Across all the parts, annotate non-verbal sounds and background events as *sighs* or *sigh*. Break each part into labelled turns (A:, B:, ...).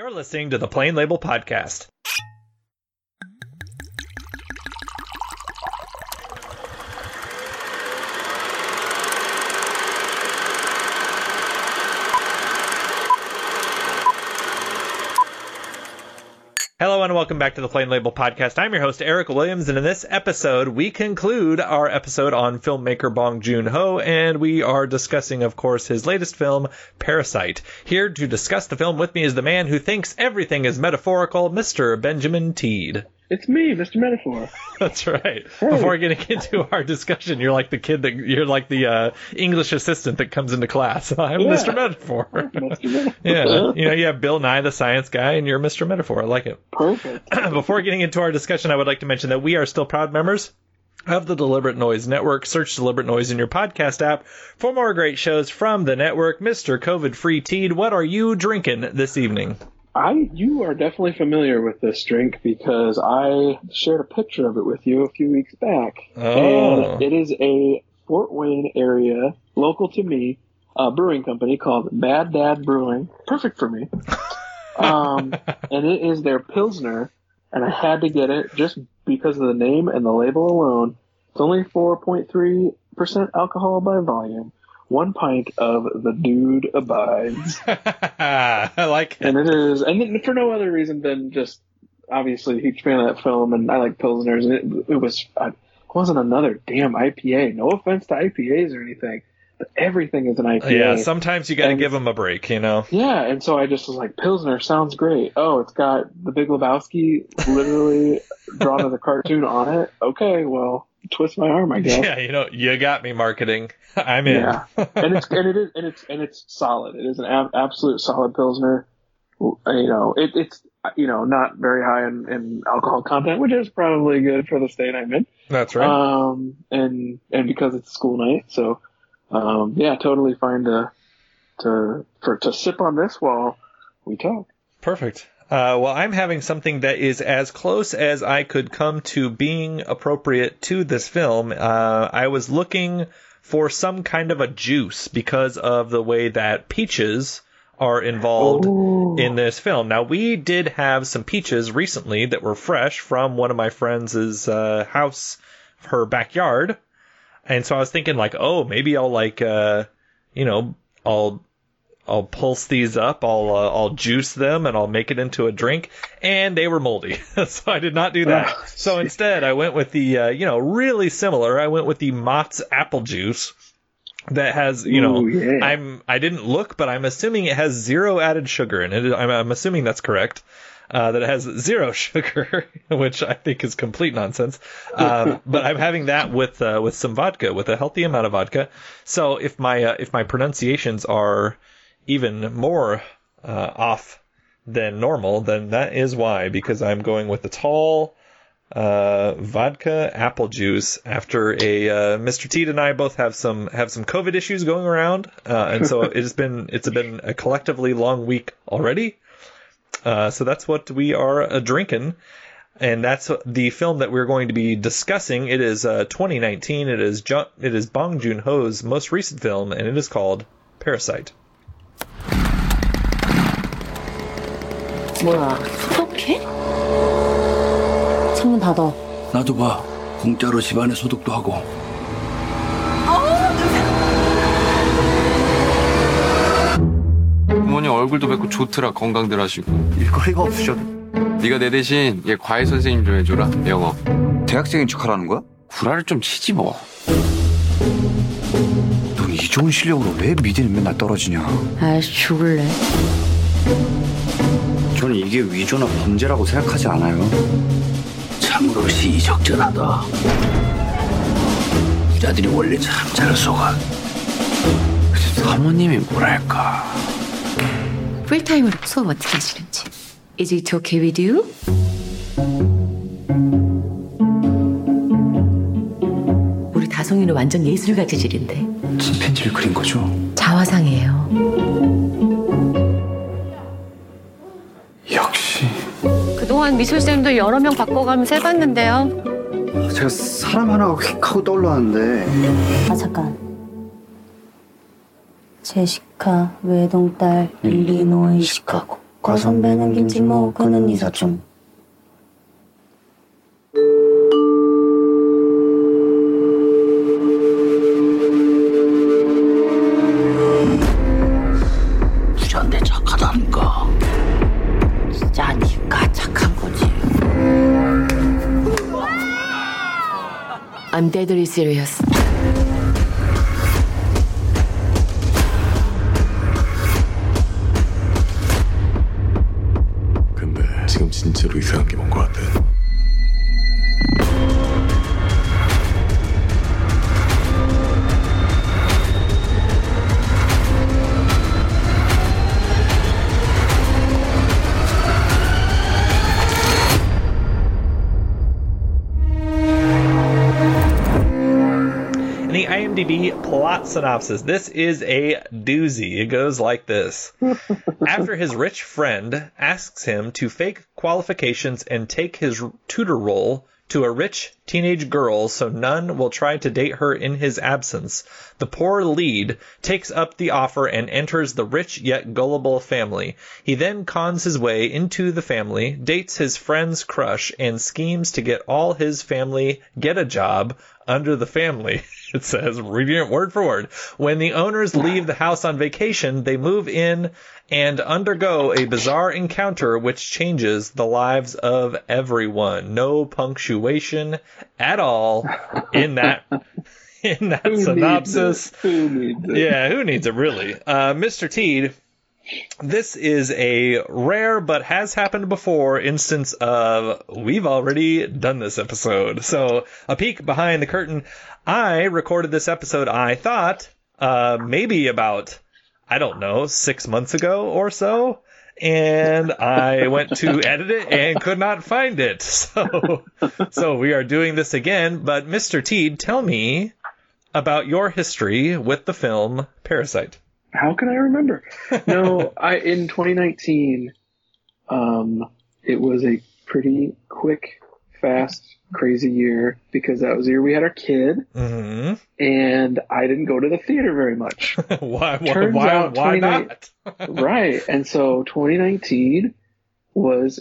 A: You're listening to the Plain Label Podcast. And welcome back to the Plain Label Podcast. I'm your host, Eric Williams, and in this episode, we conclude our episode on filmmaker Bong Joon Ho, and we are discussing, of course, his latest film, Parasite. Here to discuss the film with me is the man who thinks everything is metaphorical, Mr. Benjamin Tiede.
B: It's me, Mr. Metaphor. *laughs*
A: That's right. Before getting *laughs* into our discussion, you're like the kid that you're like the uh, English assistant that comes into class. *laughs* I'm
B: Yeah.
A: Mr. Metaphor.
B: Mr. Metaphor.
A: yeah, you know, you have Bill Nye, the science guy, and you're Mr. Metaphor. I like it.
B: Perfect. *clears throat*
A: Before getting into our discussion, I would like to mention that we are still proud members of the Deliberate Noise Network. Search Deliberate Noise in your podcast app for more great shows from the network. Mr. COVID Free Tiede, what are you drinking this evening?
B: I you are definitely familiar with this drink because I shared a picture of it with you a few weeks back.
A: Oh.
B: And it is a Fort Wayne area, local to me, uh, brewing company called Mad Dad Brewing. Perfect for me. *laughs* Um, and it is their Pilsner, and I had to get it just because of the name and the label alone. It's only 4.3% alcohol by volume. One pint of the dude abides. *laughs*
A: I like it.
B: and it is, and for no other reason than just obviously a huge fan of that film, and I like pilsners, and it, it was uh, it wasn't another damn IPA. No offense to IPAs or anything, but everything is an IPA.
A: Yeah, sometimes you got to give them a break, you know.
B: Yeah, and so I just was like, Pilsner sounds great. Oh, it's got the Big Lebowski literally *laughs* drawn as a cartoon on it. Okay, well, twist my arm, I *laughs* guess.
A: Yeah, you know, you got me marketing. *laughs* I'm in.
B: Yeah, *laughs* and it's and it is and it's and it's solid. It is an ab- absolute solid pilsner. You know, it, it's you know not very high in, in alcohol content, which is probably good for the state I'm in.
A: That's right.
B: Um, and and because it's school night, so um, yeah, totally fine to to for to sip on this while we talk.
A: Perfect. Uh, well, I'm having something that is as close as I could come to being appropriate to this film. Uh, I was looking for some kind of a juice because of the way that peaches are involved
B: Ooh.
A: in this film. Now, we did have some peaches recently that were fresh from one of my friends' uh, house, her backyard. And so I was thinking, like, oh, maybe I'll, like, uh, you know, I'll I'll pulse these up, I'll uh, I'll juice them, and I'll make it into a drink. And they were moldy, *laughs* so I did not do that.
B: Oh,
A: so instead, I went with the uh, you know really similar. I went with the Mott's apple juice that has you know
B: Ooh, yeah.
A: I'm I didn't look, but I'm assuming it has zero added sugar in it. I'm, I'm assuming that's correct. Uh, that it has zero *laughs* sugar, which I think is complete nonsense. Um, *laughs* but I'm having that with uh, with some vodka, with a healthy amount of vodka. So if my uh, if my pronunciations are even more uh, off than normal, then that is why, because I'm going with the tall uh, vodka apple juice after a uh, Mr. Tiede and I both have some have some COVID issues going around, uh, and so *laughs* it has been it's been a collectively long week already. Uh, so that's what we are uh, drinking, and that's the film that we're going to be discussing. It is uh, 2019. It is jo- it is Bong Joon Ho's most recent film, and it is called Parasite.
C: 뭐야, 소독해? 창문 닫아.
D: 나도 봐. 공짜로 집안에 소독도 하고.
E: 부모님 얼굴도 뵙고 좋더라 건강들 하시고
F: 일거리가 없으셔도
E: 네가 내 대신 얘 과외 선생님 좀 해줘라 영어
F: 대학생인 척하라는 거야?
E: 구라를 좀 치지 뭐
F: 넌 이 좋은 실력으로 왜 미대는 맨날 떨어지냐?
C: 아이씨, 죽을래.
F: 저는 이게 위조나 범죄라고 생각하지 않아요. 참으로 시적절하다. 부자들이 원래 참 잘 속아.
E: 사모님이 뭐랄까
C: 풀타임으로 수업 어떻게 하시는지. Is it okay with you? 우리 다송이는 완전 예술가 재질인데
F: 침팬지를 그린 거죠?
C: 자화상이에요.
G: 그동안 미술쌤도 여러 명 바꿔가면서 해봤는데요.
F: 제가 사람 하나가 휙 하고 떠올랐는데.
H: 아 잠깐. 제시카 외동딸 일리노이 시카고. 과선배는 김치모 그는 이사촌
C: I'm deadly serious.
A: Synopsis, this is a doozy. It goes like this. *laughs* After his rich friend asks him to fake qualifications and take his tutor role to a rich teenage girl so none will try to date her in his absence, the poor lead takes up the offer and enters the rich yet gullible family. He then cons his way into the family, dates his friend's crush, and schemes to get all his family get a job under the family. *laughs* It says, reading it word for word. When the owners leave the house on vacation, they move in and undergo a bizarre encounter which changes the lives of everyone. No punctuation at all in that *laughs* in that
B: Who needs
A: synopsis.
B: it? Who needs it?
A: Yeah, who needs it really? Uh, Mr. Tiede, this is a rare but has happened before instance of we've already done this episode. So a peek behind the curtain. I recorded this episode. I thought uh, maybe about I don't know six months ago or so. And I went to *laughs* edit it and could not find it. *laughs* So, so we are doing this again. But Mr. Tiede, tell me about your history with the film Parasite.
B: How can I remember? No, *laughs* I in 2019, um, it was a pretty quick, fast, crazy year because that was the year we had our kid,
A: hmm
B: and I didn't go to the theater very much. *laughs*
A: why? Why?
B: Turns
A: Why,
B: out
A: why not? *laughs*
B: right, and so 2019 was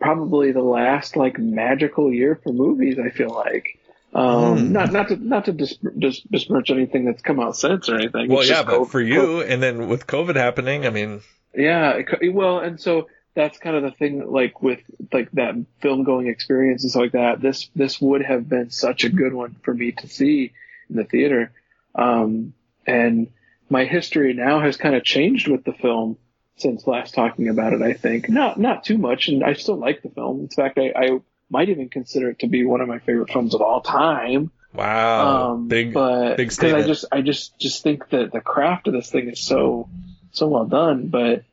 B: probably the last like magical year for movies. I feel like. Um,
A: Hmm.
B: not not to not to dis- dis- besmirch anything that's come out since or anything.
A: Well, yeah, but
B: co-
A: for you, and then with COVID happening, I mean,
B: Yeah, it well, and so that's kind of the thing, like with like that film going experience and stuff like that. This this would have been such a good one for me to see in the theater, um, and my history now has kind of changed with the film since last talking about it. I think not not too much, and I still like the film. In fact, I, I might even consider it to be one of my favorite films of all time.
A: wow,
B: Um,
A: big,
B: but
A: big statement.
B: I just I just just think that the craft of this thing is so so well done. But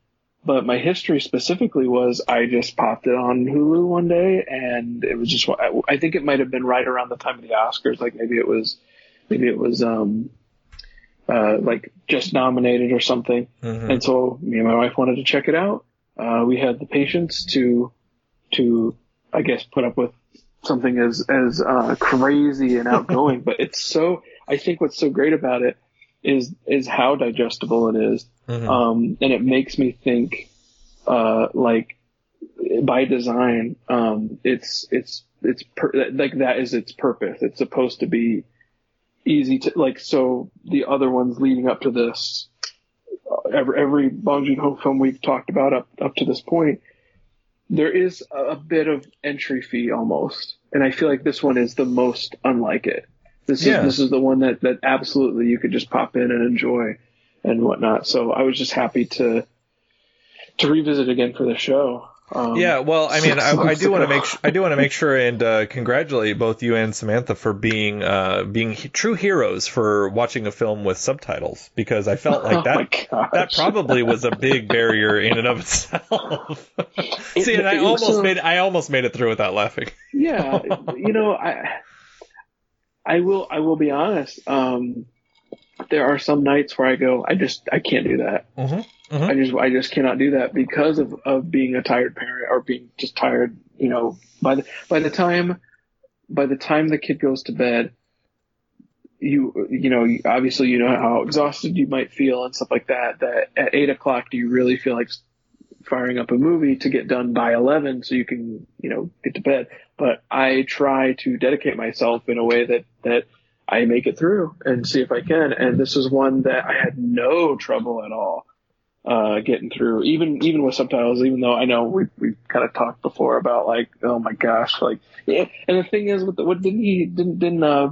B: but my history specifically was I just popped it on Hulu one day and it was just I, I think it might have been right around the time of the Oscars. Like maybe it was maybe it was um uh like just nominated or something.
A: Mhm.
B: And so me and my wife wanted to check it out. Uh, we had the patience to, to, I guess, put up with something as, as, uh, crazy and outgoing, but it's so, I think what's so great about it is, is how digestible it is.
A: Mhm.
B: Um, and it makes me think, uh, like by design, um, it's, it's, it's per, like that is its purpose. It's supposed to be easy to, like, so the other ones leading up to this, every, every Bong Joon-ho film we've talked about up, up to this point, there is a, bit of entry fee almost. And I feel like this one is the most unlike it. This
A: Yeah.
B: is, this is the one that, that absolutely you could just pop in and enjoy and whatnot. So I was just happy to, to revisit again for the show. Um,
A: yeah, well, I mean, I, I do want to make *laughs* sh- I do want to make sure and uh, congratulate both you and Samantha for being uh, being he- true heroes for watching a film with subtitles because I felt like *laughs*
B: Oh
A: that
B: gosh.
A: that probably was a big *laughs* barrier in and of itself. See, and I almost
B: so-
A: made I almost made it through without laughing.
B: yeah, you know, I I will I will be honest. Um, there are some nights where I go, I just I can't do that.
A: Mhm,
B: I just I just cannot do that because of of being a tired parent or being just tired. You know, by the by the time by the time the kid goes to bed, you you know obviously you know how exhausted you might feel and stuff like that. That at eight o'clock, do you really feel like firing up a movie to get done by 11 so you can, you know, get to bed. But I try to dedicate myself in a way that, that I make it through and see if I can. And this is one that I had no trouble at all, uh, getting through, even, even with subtitles, even though I know we, we kind of talked before about like, oh my gosh, like, yeah. And the thing is, with the, what didn't he, didn't, didn't, uh,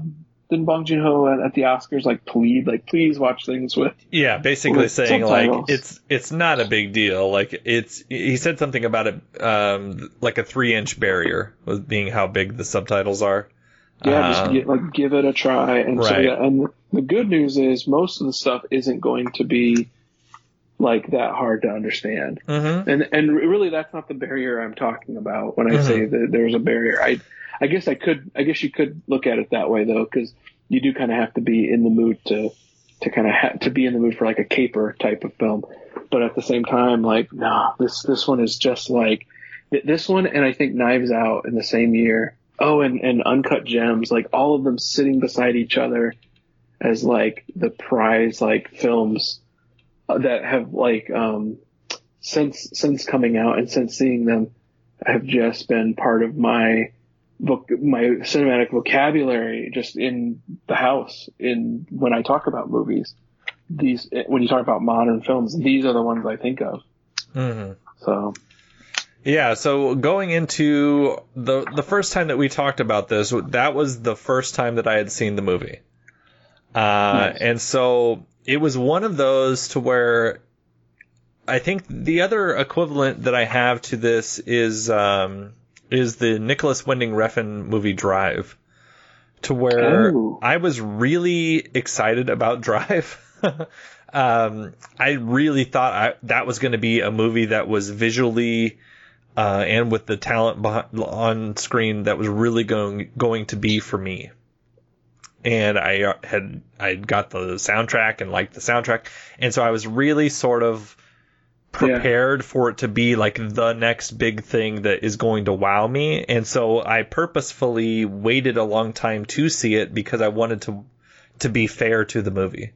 B: didn't Bong Joon Ho at, at the Oscars like plead, like, please watch things with
A: Yeah, basically
B: With
A: saying like it's it's not a big deal. Like it's he said something about it um like a three inch barrier with being how big the subtitles are.
B: Yeah, just
A: Um,
B: get, like give it a try. And so yeah, and the good news is most of the stuff isn't going to be like that hard to understand.
A: mhm.
B: And and really that's not the barrier I'm talking about when I
A: Mhm.
B: say that there's a barrier. I I guess I could I guess you could look at it that way though cuz you do kind of have to be in the mood to to kind of ha- to be in the mood for like a caper type of film. But at the same time like nah, this this one is just like th- this one and I think Knives Out in the same year. Oh, and and Uncut Gems, like all of them sitting beside each other as like the prize like films that have like um since since coming out and since seeing them have just been part of my book my cinematic vocabulary just in the house in when I talk about movies these when you talk about modern films these are the ones I think of
A: Mhm.
B: so
A: Yeah, so going into the the first time that we talked about this, that was the first time that I had seen the movie. Uh,
B: Nice.
A: and so it was one of those to where I think the other equivalent that I have to this is um, is the Nicolas Winding Refn movie Drive, to where
B: Oh.
A: I was really excited about Drive. *laughs* um, I really thought I, that was going to be a movie that was visually uh, and with the talent behind, on screen that was really going going to be for me. And I uh, had I got the soundtrack and liked the soundtrack, and so I was really sort of prepared for it to be like the next big thing that is going to wow me. And so I purposefully waited a long time to see it because I wanted to to be fair to the movie.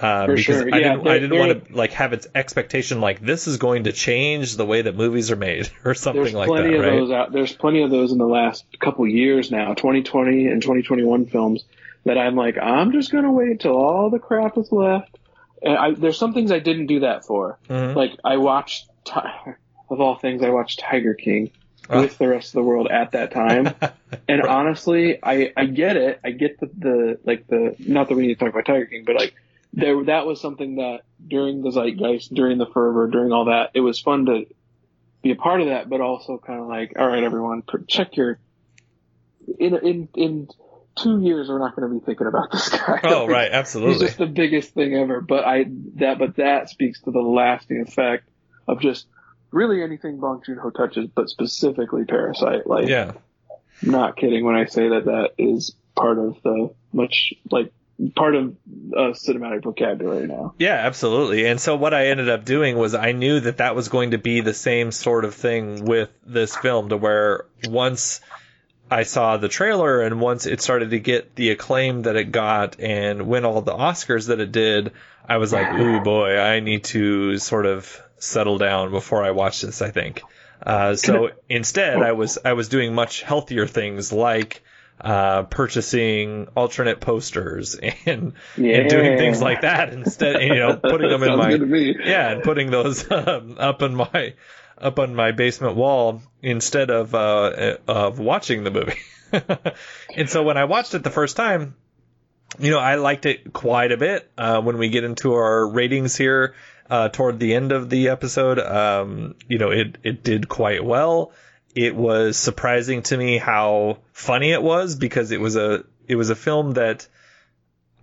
A: Uh, because
B: sure.
A: I
B: Yeah,
A: didn't, I didn't want to like have its expectation like this is going to change the way that movies are made *laughs* or something like
B: plenty
A: that,
B: of
A: right?
B: those out there's plenty of those in the last couple years now 2020 and 2021 films that I'm like I'm just gonna wait till all the crap is left and I, there's some things I didn't do that for
A: Mhm.
B: like I watched of all things I watched Tiger King
A: Oh.
B: with the rest of the world at that time *laughs* and honestly I I get it I get the the like the not that we need to talk about Tiger King but like there that was something that during the zeitgeist during the fervor during all that it was fun to be a part of that, but also kind of like, all right, everyone, check your. In in in two years, we're not going to be thinking about this guy.
A: Oh, *laughs* right, absolutely.
B: He's just the biggest thing ever. But I that but that speaks to the lasting effect of just really anything Bong Joon Ho touches, but specifically Parasite. Like,
A: Yeah.
B: not kidding when I say that that is part of the much like part of uh, cinematic vocabulary now.
A: Yeah, absolutely. And so what I ended up doing was I knew that that was going to be the same sort of thing with this film to where once I saw the trailer and once it started to get the acclaim that it got and win all the Oscars that it did, I was like, ooh boy, I need to sort of settle down before I watch this, I think. Uh, so instead, I was I was doing much healthier things like uh, purchasing alternate posters *laughs* and and doing things like that instead. You know, putting them in my
B: good to me.
A: yeah, and putting those *laughs* um, up in my up on my basement wall instead of uh, of watching the movie. *laughs* and so when I watched it the first time, you know, I liked it quite a bit. Uh, when we get into our ratings here uh, toward the end of the episode, um, you know, it it did quite well. It was surprising to me how funny it was because it was a it was a film that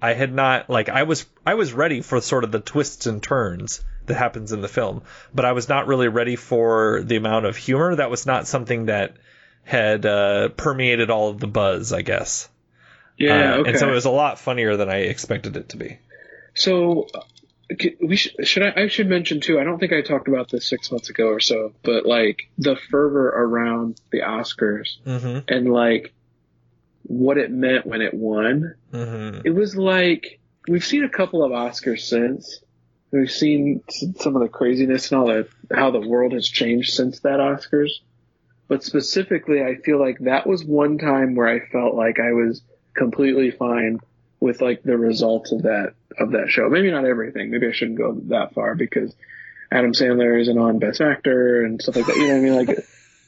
A: I had not like I was I was ready for sort of the twists and turns that happens in the film, but I was not really ready for the amount of humor. That was not something that had uh, permeated all of the buzz, I guess.
B: Yeah,
A: Uh,
B: okay.
A: And so it was a lot funnier than I expected it to be.
B: So, we sh- should I, I should mention too. I don't think I talked about this six months ago or so, but like the fervor around the Oscars
A: Mm-hmm.
B: and like what it meant when it won.
A: Mm-hmm.
B: It was like we've seen a couple of Oscars since, we've seen some of the craziness and all that, how the world has changed since that Oscars. But specifically, I feel like that was one time where I felt like I was completely fine with like the results of that of that show. Maybe not everything. Maybe I shouldn't go that far because Adam Sandler isn't on Best Actor and stuff like that. You know what I mean? Like,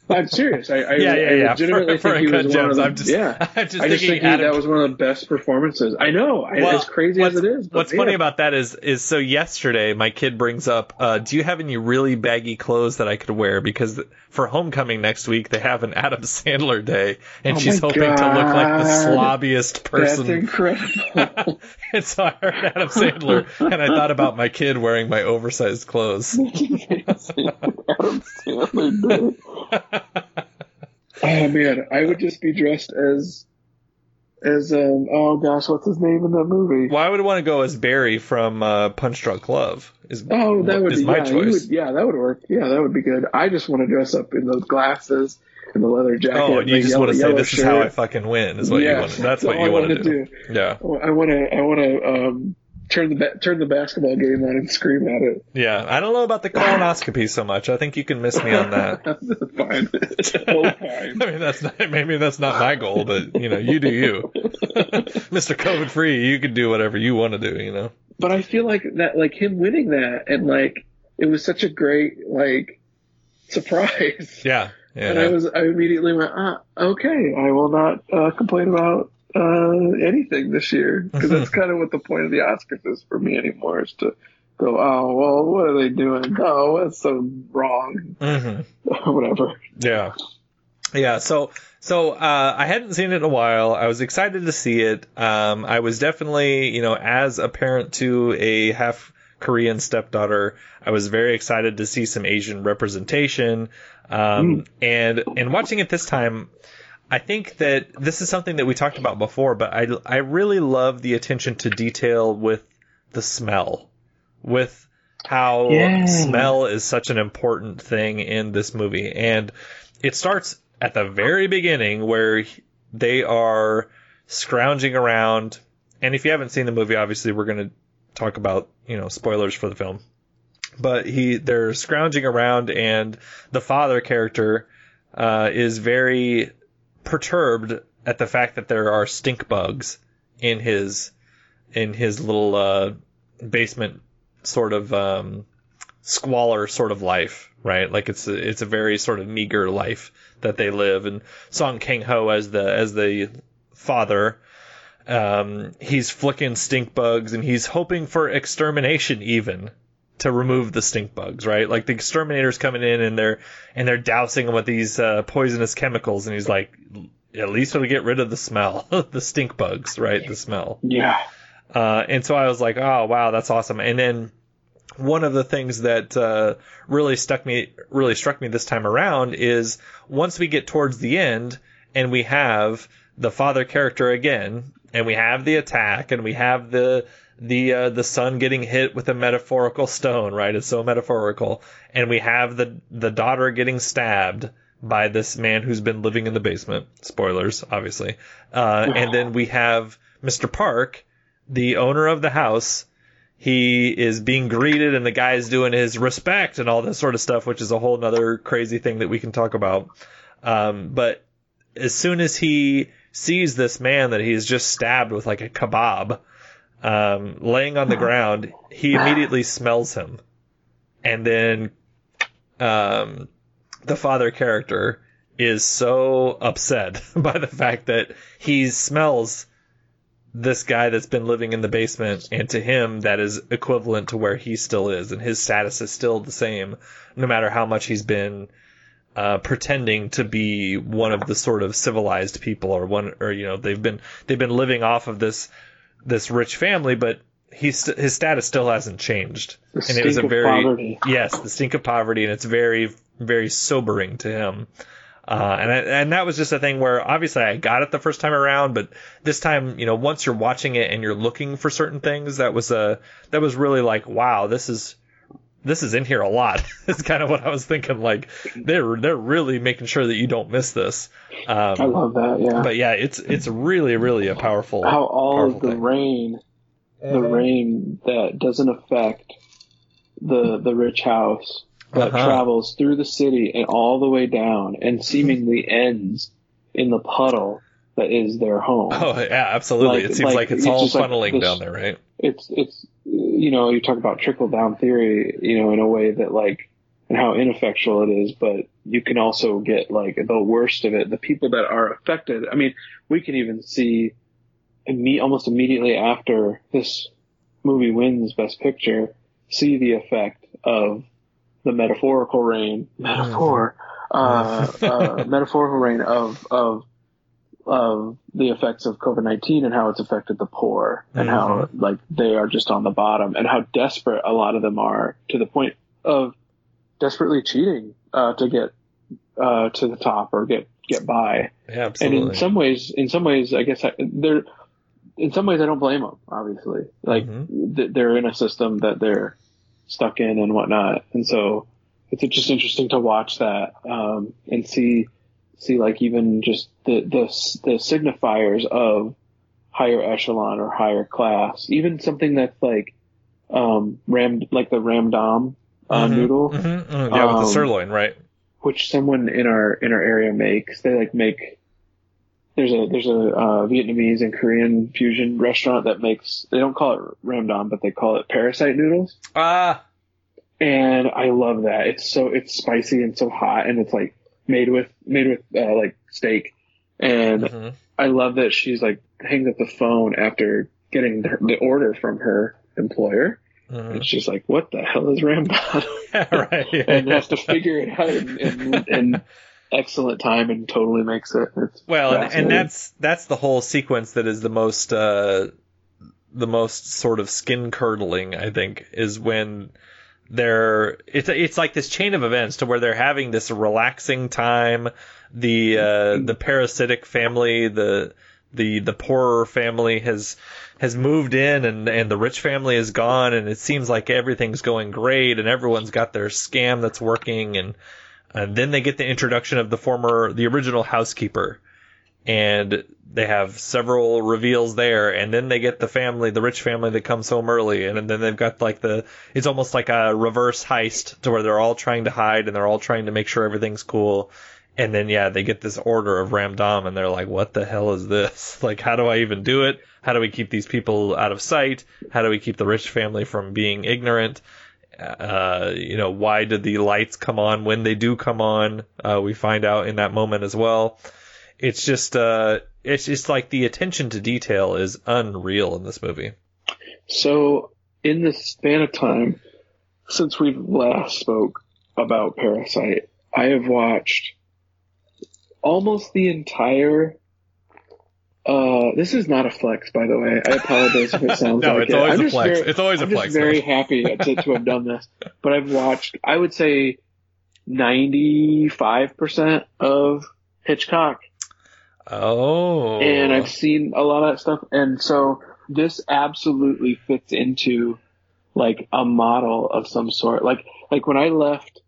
B: I'm serious. I, I, *laughs*
A: yeah, yeah,
B: I
A: yeah.
B: legitimately
A: for, *laughs* for
B: think he
A: Uncut
B: was one of the,
A: I'm just,
B: yeah. *laughs*
A: I'm just
B: I just think
A: Adam
B: that was one of the best performances. I know, I,
A: Well,
B: as crazy as it is. But
A: What's
B: yeah.
A: funny about that is is so yesterday my kid brings up, uh, do you have any really baggy clothes that I could wear? Because for homecoming next week they have an Adam Sandler day, and
B: Oh
A: she's hoping to look like the
B: God.
A: slobbiest
B: That's
A: person.
B: incredible.
A: and so I heard Adam Sandler, and I thought about my kid wearing my oversized clothes.
B: Adam Sandler day. *laughs* Oh man, I would just be dressed as as um oh gosh, what's his name in that movie?
A: Well, I would want to go as Barry from uh, Punch Drunk Love. Is
B: Oh, that would
A: is
B: be
A: my
B: yeah,
A: choice.
B: would, yeah, that would work. Yeah, that would be good. I just want to dress up in those glasses and the leather jacket.
A: Oh,
B: and
A: you just
B: yellow,
A: want to say this is how I fucking win is what you want. That's
B: that's
A: what you want to do.
B: do.
A: Yeah,
B: I want to I want to um turn the ba- turn the basketball game on and scream at it.
A: yeah. I don't know about the colonoscopy so much. I think you can miss me on that. *laughs*
B: fine. Fine. *laughs*
A: I mean, that's not, maybe that's not my goal, but you know, you do you, *laughs* Mr. COVID free. You can do whatever you want to do. You know.
B: But I feel like that, like him winning that, and like it was such a great like surprise.
A: Yeah. Yeah.
B: And I was, I immediately went, ah, okay, I will not uh, complain about uh, anything this year because that's kind of what the point of the Oscars is for me anymore is to go, oh well, what are they doing? Oh, that's so wrong.
A: hmm *laughs*
B: Whatever.
A: Yeah. Yeah. So, so, uh, I hadn't seen it in a while. I was excited to see it. Um, I was definitely, you know, as a parent to a half Korean stepdaughter, I was very excited to see some Asian representation. Um, and, and watching it this time, I think that this is something that we talked about before, but I, I really love the attention to detail with the smell, with how
B: Yeah.
A: smell is such an important thing in this movie. And it starts at the very beginning where they are scrounging around. And if you haven't seen the movie, obviously we're going to talk about, you know, spoilers for the film. But he, they're scrounging around and the father character, uh, is very perturbed at the fact that there are stink bugs in his, in his little, uh, basement sort of, um, squalor sort of life, right? Like it's a, it's a very sort of meager life that they live. And Song Kang Ho as the as the father, um, he's flicking stink bugs and he's hoping for extermination even to remove the stink bugs, right? Like the exterminators coming in and they're and they're dousing them with these uh, poisonous chemicals, and he's like, at least it'll get rid of the smell, *laughs* the stink bugs, right? The smell.
B: Yeah.
A: Uh, and so I was like, oh wow, that's awesome. And then one of the things that uh, really stuck me, really struck me this time around is once we get towards the end and we have the father character again, and we have the attack, and we have the the uh, the son getting hit with a metaphorical stone, right? It's so metaphorical, and we have the the daughter getting stabbed by this man who's been living in the basement. Spoilers, obviously. Uh, and then we have Mr. Park, the owner of the house. He is being greeted, and the guy's doing his respect and all this sort of stuff, which is a whole other crazy thing that we can talk about. Um, but as soon as he sees this man that he's just stabbed with like a kebab, um, laying on the ground, he immediately smells him. And then, um, the father character is so upset *laughs* by the fact that he smells this guy that's been living in the basement, and to him, that is equivalent to where he still is, and his status is still the same, no matter how much he's been uh, pretending to be one of the sort of civilized people, or one, or you know, they've been they've been living off of this this rich family, but he's his status still hasn't changed,
B: The
A: and it was a
B: of
A: very
B: poverty.
A: yes, the stink of poverty, and it's very very sobering to him. Uh, and I, and that was just a thing where obviously I got it the first time around, but this time, you know, once you're watching it and you're looking for certain things, that was a that was really like, wow, this is this is in here a lot. *laughs* It's kind of what I was thinking. Like they're they're really making sure that you don't miss this. Um,
B: I love that. Yeah.
A: but yeah, it's it's really really a powerful
B: How all
A: powerful
B: of the
A: thing.
B: rain, the
A: Mhm.
B: rain that doesn't affect the the rich house that
A: Uh-huh.
B: travels through the city and all the way down and seemingly ends in the puddle that is their home.
A: Oh yeah, absolutely.
B: Like-
A: it seems like,
B: like,
A: it's
B: it's
A: all
B: just like
A: funneling
B: this-
A: down there, right?
B: It's it's you know you talk about trickle down theory, you know, in a way that like and how ineffectual it is, but you can also get like the worst of it. The people that are affected. I mean, we can even see imme- almost immediately after this movie wins Best Picture, see the effect of the metaphorical rain, metaphor, *laughs* uh, uh, metaphorical rain of, of, of the effects of COVID-19 and how it's affected the poor and how like they are just on the bottom and how desperate a lot of them are to the point of desperately cheating, uh, to get, uh, to the top or get, get by.
A: Yeah,
B: And in some ways, in some ways, I guess I, they're, in some ways, I don't blame them. Obviously, like
A: Mm-hmm.
B: th- they're in a system that they're stuck in and whatnot, and so it's just interesting to watch that um, and see see like even just the the the signifiers of higher echelon or higher class, even something that's like um, ram like the ramdam uh,
A: Mhm,
B: noodle
A: mhm, mhm. Yeah, with the
B: Um,
A: sirloin, right?
B: which someone in our in our area makes. They like make there's a there's a uh, Vietnamese and Korean fusion restaurant that makes they don't call it ramdam but they call it parasite noodles.
A: Ah,
B: And I love that. It's so it's spicy and so hot and it's like made with made with uh, like steak. And
A: mhm.
B: I love that she's like hangs up the phone after getting the, the order from her employer.
A: Mhm.
B: And she's like, "What the hell is ramdam?" *laughs*
A: right. *laughs*
B: and has to figure it out in, in, in excellent time and totally makes it. It's
A: Well, and, and that's that's the whole sequence that is the most uh, the most sort of skin curdling. I think is when they're it's it's like this chain of events to where they're having this relaxing time. The uh, the parasitic family, the the the poorer family has has moved in and and the rich family is gone and it seems like everything's going great and everyone's got their scam that's working and and then they get the introduction of the former the original housekeeper and they have several reveals there and then they get the family the rich family that comes home early and then they've got like the it's almost like a reverse heist to where they're all trying to hide and they're all trying to make sure everything's cool. And then yeah they get this order of ramdam and they're like what the hell is this? *laughs* Like how do i even do it? How do we keep these people out of sight? How do we keep the rich family from being ignorant? Uh, you know, why did the lights come on? When they do come on? Uh, we find out in that moment as well. It's just, uh, it's just like the attention to detail is unreal in this movie.
B: so in the span of time since we last spoke about Parasite, I have watched almost the entire. Uh, this is not a flex, by the way. I apologize if it *laughs* sounds
A: No,
B: like
A: it's
B: it.
A: always
B: I'm
A: a flex.
B: very-
A: It's always a
B: I'm
A: flex,
B: Just very happy to, to *laughs* have done this, but I've watched. I would say ninety-five percent of Hitchcock
A: Oh.
B: and I've seen a lot of that stuff. And so this absolutely fits into like a model of some sort. Like like when I left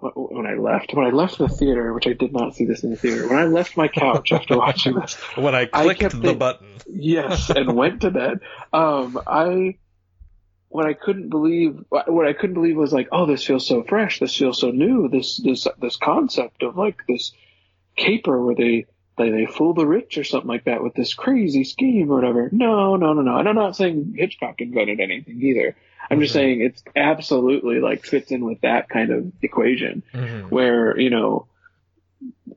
B: when I left when I left the theater, which I did not see this in the theater. When I left my couch after *laughs* watching this,
A: when I
B: I
A: clicked
B: kept
A: the button.
B: yes, and *laughs* went to bed. Um, I what I couldn't believe what I couldn't believe was like, oh, this feels so fresh. This feels so new. This this this concept of like this caper where they they they fool the rich or something like that with this crazy scheme or whatever. No, no, no, no. And I'm not saying Hitchcock invented anything either. I'm just saying it's absolutely like fits in with that kind of equation
A: Mhm.
B: where you know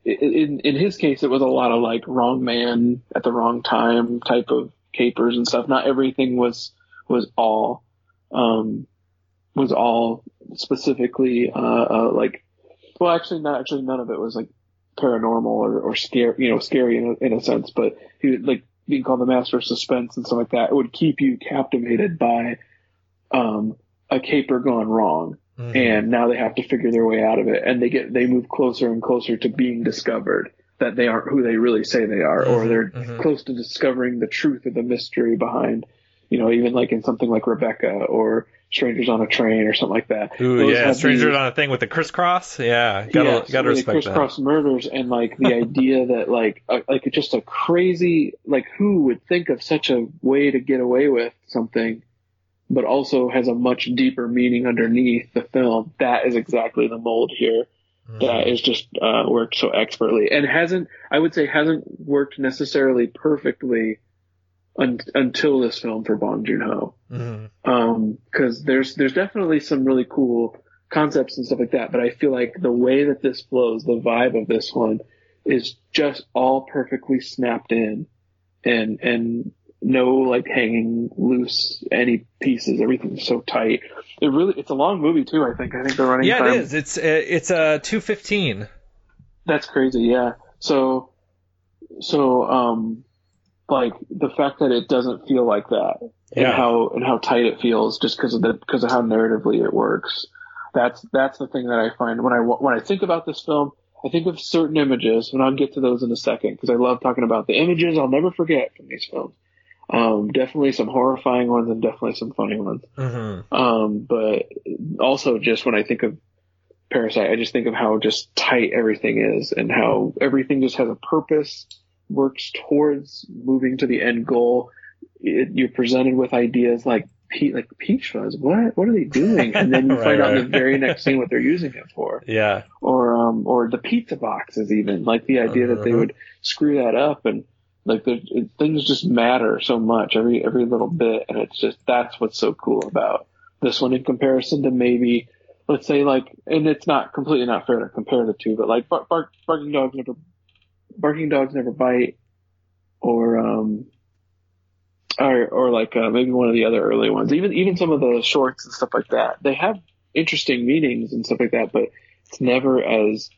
B: in in his case it was a lot of like wrong man at the wrong time type of capers and stuff not everything was was all um was all specifically uh, uh like well actually not actually none of it was like paranormal or or scary you know scary in a, in a sense but he like being called the master of suspense and stuff like that it would keep you captivated by um a caper gone wrong
A: Mhm.
B: and now they have to figure their way out of it and they get they move closer and closer to being discovered that they aren't who they really say they are or
A: Mhm,
B: they're
A: mhm.
B: close to discovering the truth of the mystery behind you know even like in something like rebecca or strangers on a train or something like that
A: Ooh,
B: Those
A: yeah,
B: have
A: Stranger on a thing with the crisscross. Yeah, gotta
B: Yes,
A: gotta respect that.
B: crisscross murders and like the idea that like a, like just a crazy like who would think of such a way to get away with something but also has a much deeper meaning underneath the film. That is exactly the mold here. That is just uh, worked so expertly and hasn't, I would say, hasn't worked necessarily perfectly un- until this film for Bong Joon Ho. Because there's there's definitely some really cool concepts and stuff like that, but I feel like the way that this flows, the vibe of this one, is just all perfectly snapped in, and and no like hanging loose any pieces. Everything's so tight. It really it's a long movie too. I think I think the running
A: Yeah,
B: time
A: it is. It's uh, it's uh, two fifteen.
B: that's crazy, yeah. So, so, um, like the fact that it doesn't feel like that,
A: Yeah.
B: and how and how tight it feels, just because of the because of how narratively it works. That's that's the thing that I find when I when I think about this film. I think of certain images, and I'll get to those in a second because I love talking about the images I'll never forget from these films. Um, definitely some horrifying ones and definitely some funny ones.
A: Mm-hmm.
B: Um, but also just when I think of Parasite, I just think of how just tight everything is and how everything just has a purpose, works towards moving to the end goal. It, you're presented with ideas like pe- like peach fuzz. What what are they doing? And then you *laughs*
A: Right,
B: find out in the very next scene what they're using it for.
A: Yeah.
B: Or um or the pizza boxes even like the idea that they
A: Uh-huh.
B: would screw that up and like the, it, things just matter so much every every little bit and it's just that's what's so cool about this one in comparison to maybe let's say like and it's not completely not fair to compare the two but like bark, bark, barking dogs never barking dogs never bite or um or or like uh, maybe one of the other early ones even even some of the shorts and stuff like that they have interesting meanings and stuff like that but it's never as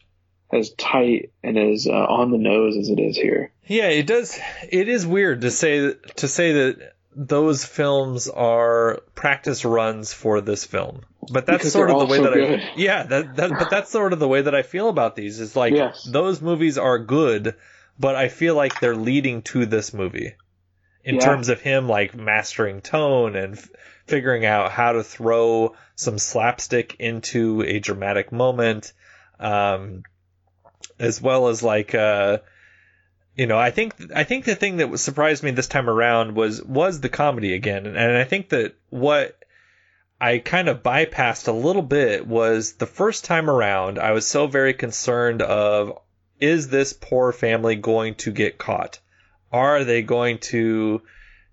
B: as tight and as uh, on the nose as it is here
A: Yeah, it does. It is weird to say to say that those films are practice runs for this film, but that's
B: Because
A: sort of the way
B: so
A: that
B: good.
A: I *laughs* yeah that, that but that's sort of the way that I feel about these. Is like
B: Yes.
A: those movies are good, but I feel like they're leading to this movie in
B: Yeah.
A: terms of him like mastering tone and f- figuring out how to throw some slapstick into a dramatic moment, um, as well as like uh you know, I think I think the thing that surprised me this time around was was the comedy again, and I think that what I kind of bypassed a little bit was the first time around I was so very concerned of is this poor family going to get caught? Are they going to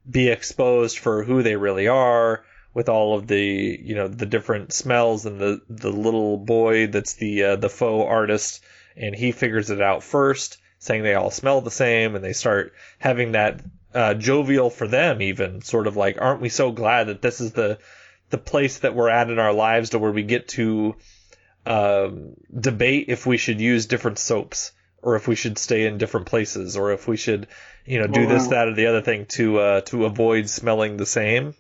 A: be exposed for who they really are with all of the you know the different smells and the the little boy that's the uh, the faux artist and he figures it out first saying they all smell the same and they start having that uh, jovial for them even sort of like aren't we so glad that this is the the place that we're at in our lives to where we get to um, debate if we should use different soaps or if we should stay in different places or if we should you know do
B: Oh,
A: this that or the other thing to uh, to avoid smelling the same.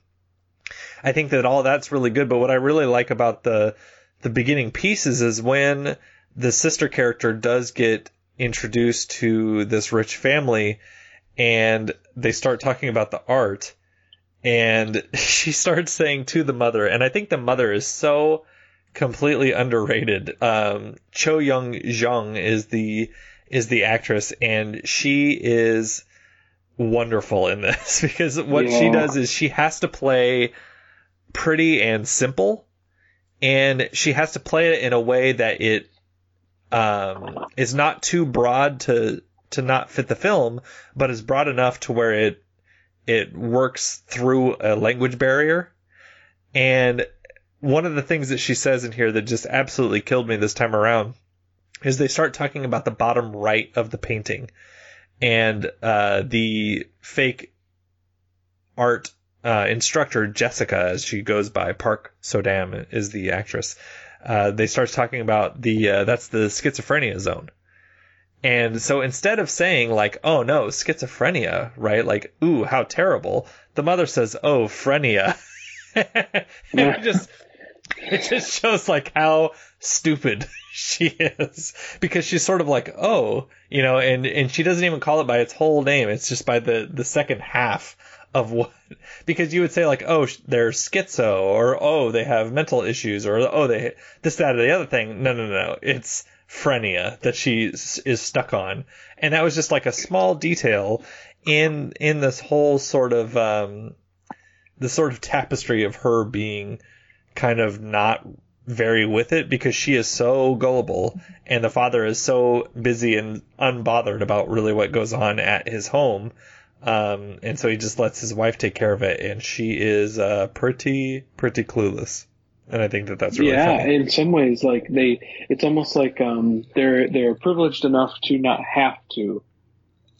A: I think that all that's really good but what I really like about the the beginning pieces is when the sister character does get introduced to this rich family and they start talking about the art and *laughs* she starts saying to the mother and i think the mother is so completely underrated. Um Cho Yeo-jeong is the is the actress and she is wonderful in this *laughs* because what she does is she has to play pretty and simple and she has to play it in a way that it um, is not too broad to to not fit the film, but is broad enough to where it it works through a language barrier. And one of the things that she says in here that just absolutely killed me this time around is they start talking about the bottom right of the painting and uh, the fake art uh, instructor Jessica, as she goes by, Park Sodam is the actress. Uh, they start talking about the uh, that's the schizophrenia zone, and so instead of saying like, "Oh no, schizophrenia," right? Like, "Ooh, how terrible," the mother says, "Oh, phrenia," *laughs* and it just it just shows like how stupid *laughs* she is because she's sort of like, "Oh," you know, and and she doesn't even call it by its whole name. It's just by the the second half of what *laughs* because you would say like oh they're schizo or oh they have mental issues or oh they this that or the other thing no no no it's frenia that she is stuck on and that was just like a small detail in in this whole sort of um the sort of tapestry of her being kind of not very with it because she is so gullible and the father is so busy and unbothered about really what goes on at his home. Um, and so he just lets his wife take care of it, and she is uh, pretty, pretty clueless. And I think that that's really
B: yeah,
A: funny.
B: in some ways, like they, it's almost like um, they're they're privileged enough to not have to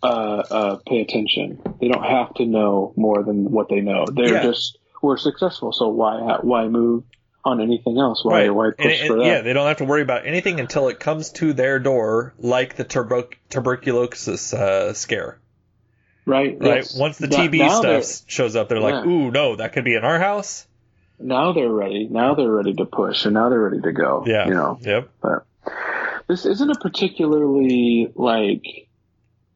B: uh, uh, pay attention. They don't have to know more than what they know. They're
A: Yeah.
B: just we're successful, so why why move on anything else? Why why push
A: and-
B: for that?
A: yeah, they don't have to worry about anything until it comes to their door, like the turbo- tuberculosis uh, scare.
B: Right,
A: Right. Once the TB
B: now
A: stuff shows up, they're like,
B: Yeah.
A: "Ooh, no, that could be in our house."
B: now they're ready. Now they're ready to push, and now they're ready to go.
A: Yeah.
B: you know.
A: Yep.
B: But this isn't a particularly like,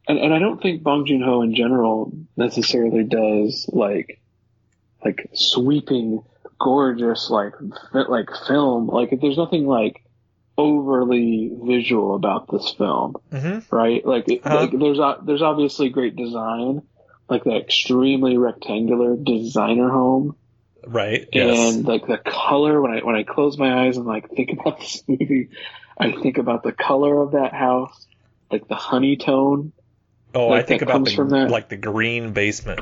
B: and, and I don't think Bong Joon Ho in general necessarily does like, like sweeping, gorgeous like like film. Like there's nothing like overly visual about this film,
A: hmm
B: right? Like,
A: Uh-huh.
B: like there's o- there's obviously great design, like that extremely rectangular designer home
A: Right. Yes.
B: and like the color when I when I close my eyes and like think *laughs* about this movie, I think about the color of that house, like the honey tone,
A: oh,
B: like
A: I think about the
B: from that-
A: like the green basement,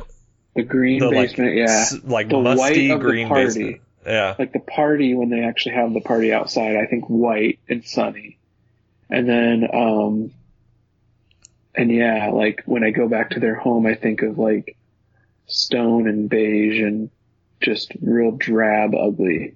B: the green
A: the
B: basement,
A: like
B: yeah,
A: s- like
B: The white
A: musty green
B: party.
A: basement. Yeah.
B: like the party when they actually have the party outside. I think white and sunny, and then um, and yeah, like when I go back to their home, I think of like stone and beige and just real drab, ugly.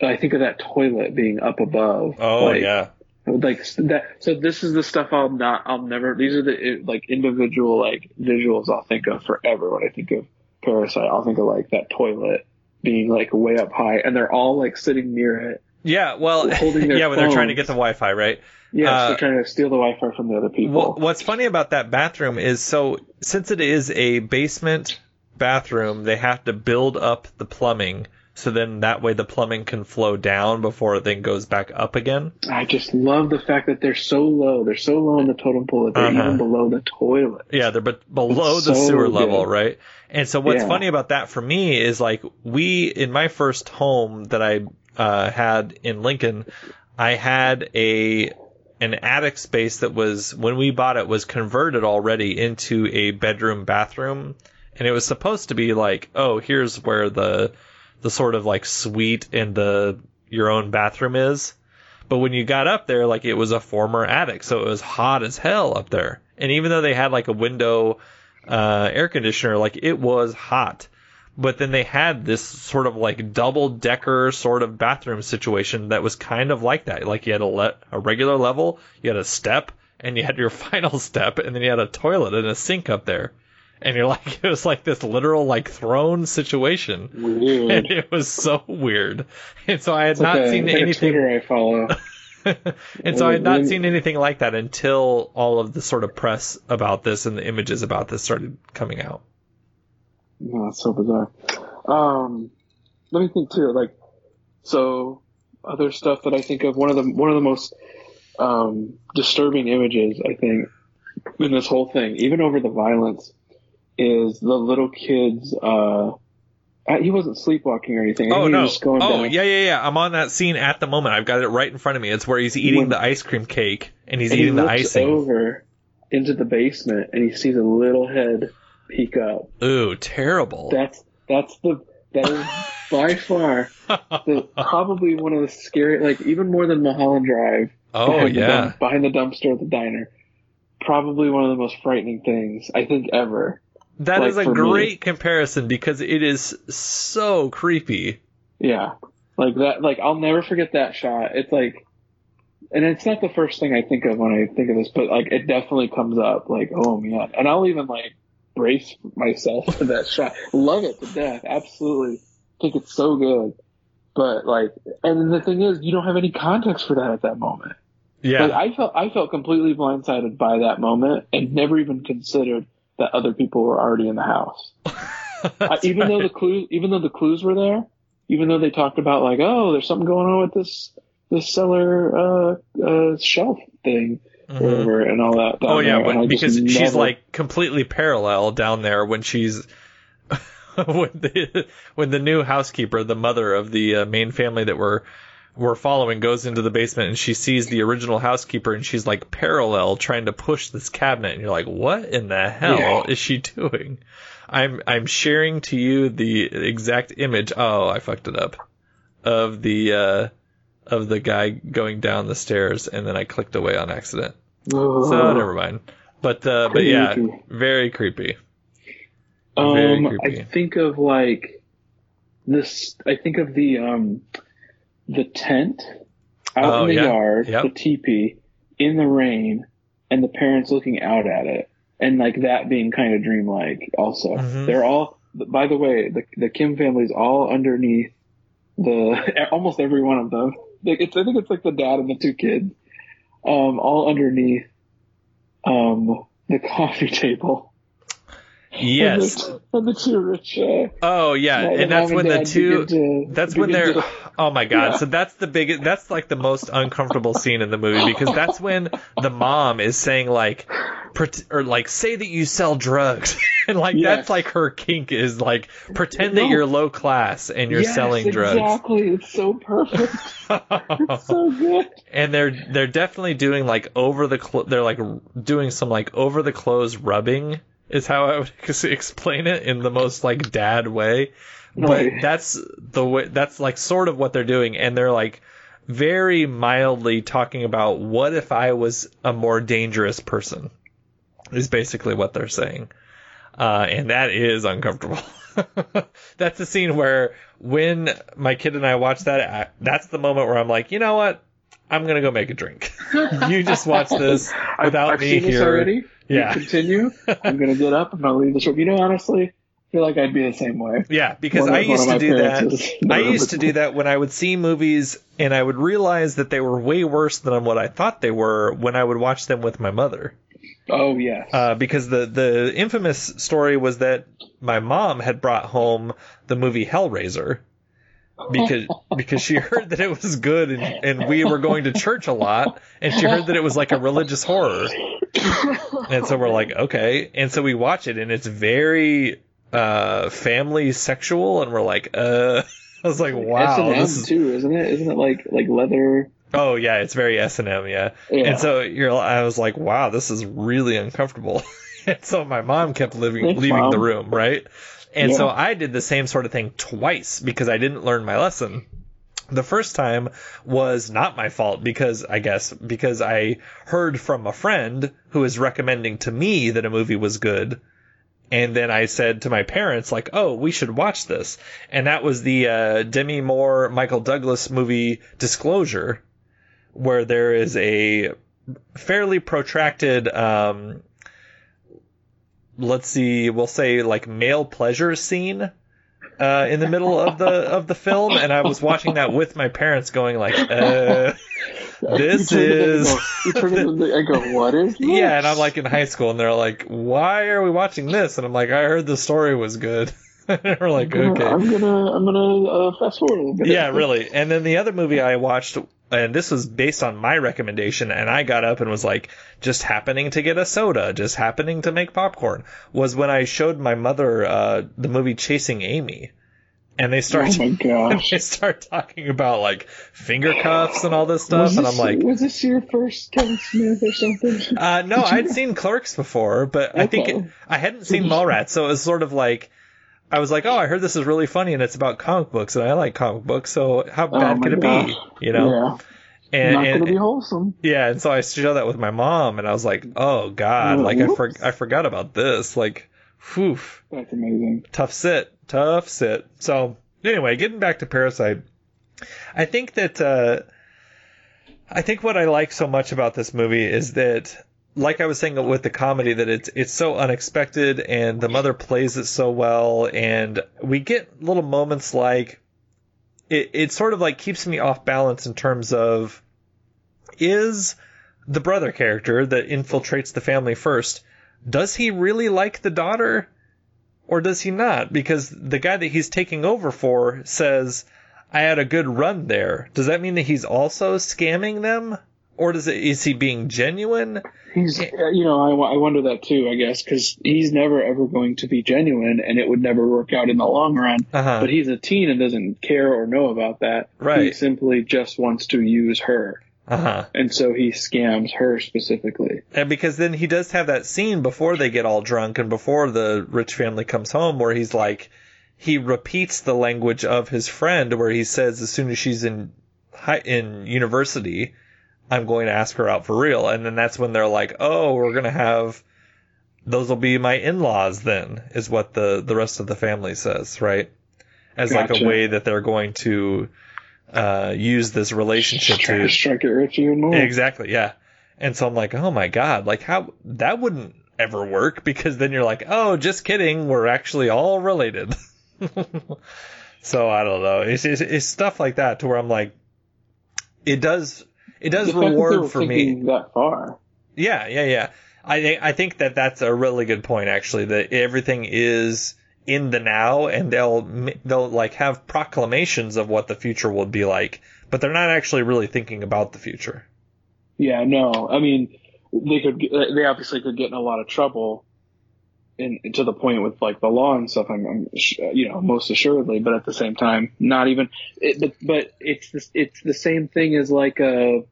B: I think of that toilet being up above.
A: Oh
B: like,
A: yeah.
B: like that. So this is the stuff I'll not, I'll never. These are the like individual like visuals I'll think of forever when I think of Parasite. I'll think of like that toilet being like way up high, and they're all like sitting near it.
A: Yeah. Well.
B: Holding their *laughs*
A: yeah. When they're trying to get the Wi-Fi, right?
B: Yes,
A: Uh,
B: they're trying to steal the Wi-Fi from the other people.
A: Well, what's funny about that bathroom is so since it is a basement bathroom, they have to build up the plumbing so then that way the plumbing can flow down before it then goes back up again.
B: I just love the fact that they're so low. They're so low in the totem pole that they're
A: Uh-huh.
B: even below the toilet.
A: Yeah, they're but below
B: It's
A: the
B: so
A: sewer level, right? And so what's
B: Yeah.
A: funny about that for me is like we in my first home that I uh, had in Lincoln, I had a an attic space that was when we bought it was converted already into a bedroom bathroom, and it was supposed to be like, oh, here's where the the sort of like suite in the your own bathroom is. But when you got up there, like it was a former attic, so it was hot as hell up there. And even though they had like a window uh, air conditioner, like it was hot. But then they had this sort of like double decker sort of bathroom situation that was kind of like that. Like you had a le- a regular level, you had a step, and you had your *laughs* final step, and then you had a toilet and a sink up there. And you're like, *laughs* it was like this literal like throne situation.
B: Weird.
A: And *laughs* it was so weird. And so I had
B: It's like
A: not
B: a-
A: seen
B: like a
A: anything.
B: Twitter I follow. *laughs*
A: and so I had not seen anything like that until all of the sort of press about this and the images about this started coming out.
B: No, that's so bizarre. Um, let me think too. Like, so other stuff that I think of. One of the one of the most um, disturbing images I think in this whole thing, even over the violence, is the little kid's. Uh, uh, he wasn't sleepwalking or anything.
A: Oh
B: he
A: no!
B: was just going
A: Oh
B: down.
A: yeah, yeah, yeah. I'm on that scene at the moment. I've got it right in front of me. It's where he's eating
B: When-
A: the ice cream cake and he's
B: and
A: eating
B: he
A: the icing.
B: over into the basement and he sees a little head peek up.
A: Ooh, terrible.
B: That's that's the that is *laughs* by far the, probably one of the scary, like even more than Mulholland Drive.
A: oh
B: behind the
A: yeah.
B: dump- behind the dumpster at the diner. Probably one of the most frightening things I think ever.
A: That
B: like,
A: is a
B: for me.
A: great comparison because it is so creepy.
B: Yeah, like that. Like I'll never forget that shot. It's like, and it's not the first thing I think of when I think of this, but like it definitely comes up. Like, oh man, and I'll even like brace myself for that *laughs* shot. Love it to death. Absolutely, think it's so good. But like, and the thing is, you don't have any context for that at that moment.
A: Yeah.
B: Like I felt I felt completely blindsided by that moment and never even considered that other people were already in the house. *laughs* I, even though the clues even though the clues were there, even though they talked about like, oh, there's something going on with this this cellar uh, uh, shelf thing
A: Mhm.
B: whatever and all that.
A: Oh yeah,
B: there, and I
A: but
B: just
A: because she's like completely parallel down there when she's *laughs* when the when the new housekeeper, the mother of the uh, main family that we're we're following, goes into the basement and she sees the original housekeeper and she's like parallel trying to push this cabinet and you're like, what in the hell
B: Yeah.
A: is she doing? I'm I'm sharing to you the exact image. Oh, I fucked it up. Of the uh, of the guy going down the stairs and then I clicked away on accident. So never mind. But uh, but yeah, very creepy. Very
B: Um,
A: creepy.
B: I think of like this. I think of the um, the tent out
A: Oh,
B: in the
A: yeah.
B: yard,
A: Yep.
B: the teepee in the rain, and the parents looking out at it, and like that being kind of dreamlike. Also,
A: Mhm.
B: they're all. By the way, the the Kim family's all underneath the *laughs* almost every one of them. Like, It's I think it's like the dad and the two kids, um, all underneath um the *laughs* coffee table.
A: Yes. *laughs*
B: And the, and the two rich. Uh,
A: Oh yeah,
B: the
A: and that's when
B: and
A: the two.
B: to-
A: That's when they're.
B: to- *laughs*
A: Oh my god!
B: Yeah.
A: So that's the biggest. That's like the most uncomfortable scene in the movie because that's when the mom is saying like, or like say that you sell drugs, *laughs* and like
B: Yes.
A: that's like her kink is like pretend that you're low class and you're
B: Yes,
A: selling drugs.
B: Exactly. It's so perfect. it's so good.
A: and they're they're definitely doing like over the clo- they're like doing some like over the clothes rubbing is how I would *laughs* explain it in the most like dad way. But
B: Right.
A: that's the way that's like sort of what they're doing and they're like very mildly talking about what if I was a more dangerous person is basically what they're saying. Uh, and that is uncomfortable. *laughs* that's the scene where when my kid and I watch that, I, that's the moment where I'm like, you know what? I'm gonna go make a drink. *laughs* you just watch this without
B: I've, I've
A: me here.
B: already.
A: Yeah.
B: You continue. I'm gonna get up. I'm gonna leave this room. You know, honestly, I feel like I'd be the same way.
A: Yeah, because
B: of-
A: I used to do that. I used to do that when I would see movies and I would realize that they were way worse than what I thought they were when I would watch them with my mother.
B: Oh yeah.
A: Uh, because the the infamous story was that my mom had brought home the movie Hellraiser because because she heard that it was good and, and we were going to church a lot and she heard that it was like a religious horror and so we're like okay and so we watch it and it's very uh family sexual and we're like uh *laughs* I was like wow
B: S and M
A: this is
B: too, isn't it? Isn't it like like leather?
A: Oh yeah, it's very S and M, yeah.
B: Yeah.
A: And so you're, I was like, wow, this is really uncomfortable. *laughs* and so my mom kept living,
B: Thanks,
A: leaving
B: Mom.
A: the room, right? And so I did the same sort of thing twice because I didn't learn my lesson. The first time was not my fault because I guess because I heard from a friend who was recommending to me that a movie was good. And then I said to my parents, like, oh, we should watch this. And that was the uh, Demi Moore, Michael Douglas movie Disclosure, where there is a fairly protracted, um, let's see, we'll say like male pleasure scene. Uh, in the middle of the of the film, and I was watching that with my parents, going like, uh, *laughs* "This
B: You turn to them and
A: is
B: go- You turn to them and go, what is? This? *laughs*
A: yeah, and I'm like in high school, and they're like, "Why are we watching this?" And I'm like, "I heard the story was good." *laughs* and we're like, "Okay."
B: I'm gonna I'm gonna uh, fast forward a little bit.
A: Yeah, really. And then the other movie I watched, and this was based on my recommendation, and I got up and was like, just happening to get a soda, just happening to make popcorn, was when I showed my mother uh, the movie Chasing Amy. And they start,
B: Oh my *laughs* gosh.
A: they start talking about like finger cuffs and all this stuff,
B: Was
A: and I'm like,
B: was this your first Kevin Smith or something?
A: Uh, no, *laughs* I'd seen Clerks before, but I think it, I hadn't seen Mallrats, so it was sort of like I was like, oh, I heard this is really funny and it's about comic books, and I like comic books, so how
B: Oh
A: bad
B: my
A: could it
B: gosh.
A: be? You know?
B: Yeah.
A: And,
B: Not
A: and-
B: gonna be wholesome.
A: yeah, and so I showed that with my mom, and I was like, oh god,
B: Oh,
A: like I for. I forgot about this, like, whew,
B: That's amazing.
A: tough sit, tough sit. So anyway, getting back to Parasite, I think that uh, I think what I like so much about this movie is that, like I was saying with the comedy, that it's it's so unexpected and the mother plays it so well, and we get little moments like it. It sort of like keeps me off balance in terms of is the brother character that infiltrates the family first. Does he really like the daughter? or does he not? Because the guy that he's taking over for says, I had a good run there. Does that mean that he's also scamming them? Or does it is he being genuine?
B: He's, uh, you know, I, I wonder that too, I guess, because he's never ever going to be genuine and it would never work out in the long run.
A: Uh-huh.
B: But he's a teen and doesn't care or know about that.
A: Right.
B: He simply just wants to use her.
A: Uh-huh.
B: And so he scams her specifically.
A: And because then he does have that scene before they get all drunk and before the rich family comes home where he's like he repeats the language of his friend where he says as soon as she's in high, in university I'm going to ask her out for real and then that's when they're like oh we're going to have those will be my in-laws then is what the the rest of the family says right as like a way that they're going to uh use this relationship
B: Try
A: to
B: to strike it rich even more.
A: Exactly, yeah. And so I'm like, oh my god, like how that wouldn't ever work because then you're like, oh, just kidding, we're actually all related. *laughs* so I don't know. It's, it's it's stuff like that to where I'm like, it does it does
B: The fact that they were
A: reward for me.
B: that far.
A: Yeah, yeah, yeah. I think I think that that's a really good point actually. That everything is in the now, and they'll they'll like have proclamations of what the future will be like, but they're not actually really thinking about the future.
B: Yeah, no. I mean, they could. They obviously could get in a lot of trouble, in to the point with like the law and stuff. I'm, I'm sh- you know, most assuredly. But at the same time, not even. It, but, but it's the, it's the same thing as like a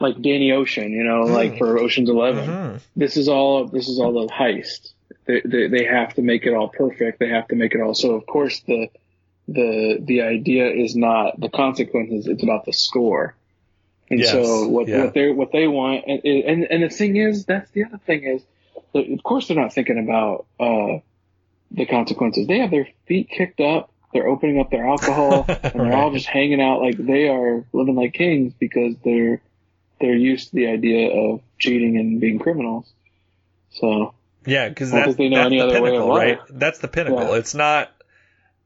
B: like Danny Ocean. You know, like for Ocean's 11
A: Mhm.
B: This is all. This is all a heist. They, they they have to make it all perfect. They have to make it all. So of course the the the idea is not the consequences. It's about the score. And
A: Yes,
B: so what
A: yeah.
B: what they what they want and, and and the thing is that's the other thing is of course they're not thinking about uh the consequences. They have their feet kicked up. They're opening up their alcohol *laughs* and they're all just hanging out like they are living like kings because they're they're used to the idea of cheating and being criminals. So
A: Yeah, because that's,
B: they know
A: that's
B: any
A: the
B: other
A: pinnacle, right? That's the pinnacle.
B: Yeah.
A: It's not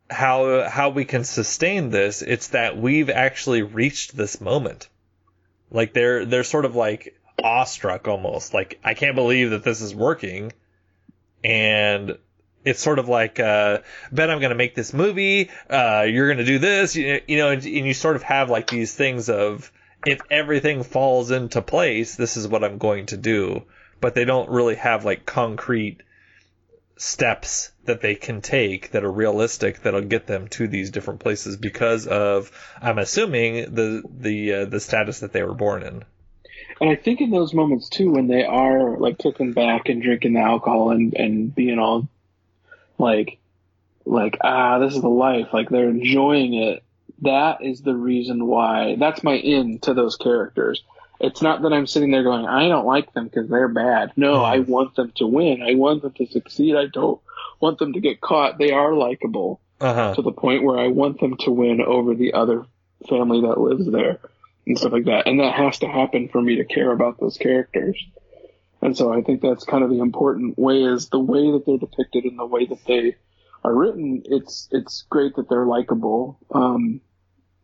A: how how we can sustain this. It's that we've actually reached this moment. Like they're they're sort of like awestruck almost. Like I can't believe that this is working, and it's sort of like uh, Ben, I'm going to make this movie. Uh, you're going to do this, you, you know, and, and you sort of have like these things of if everything falls into place, this is what I'm going to do. But they don't really have like concrete steps that they can take that are realistic that'll get them to these different places because of I'm assuming the the uh, the status that they were born in.
B: And I think in those moments too, when they are like kicking back and drinking the alcohol and, and being all like, like, ah, this is the life, like they're enjoying it. That is the reason why, that's my in to those characters. It's not that I'm sitting there going, I don't like them because they're bad. No, I want them to win. I want them to succeed. I don't want them to get caught. They are likable
A: Uh-huh.
B: to the point where I want them to win over the other family that lives there and stuff like that. And that has to happen for me to care about those characters. And so I think that's kind of the important way is the way that they're depicted and the way that they are written. It's, it's great that they're likable. Um,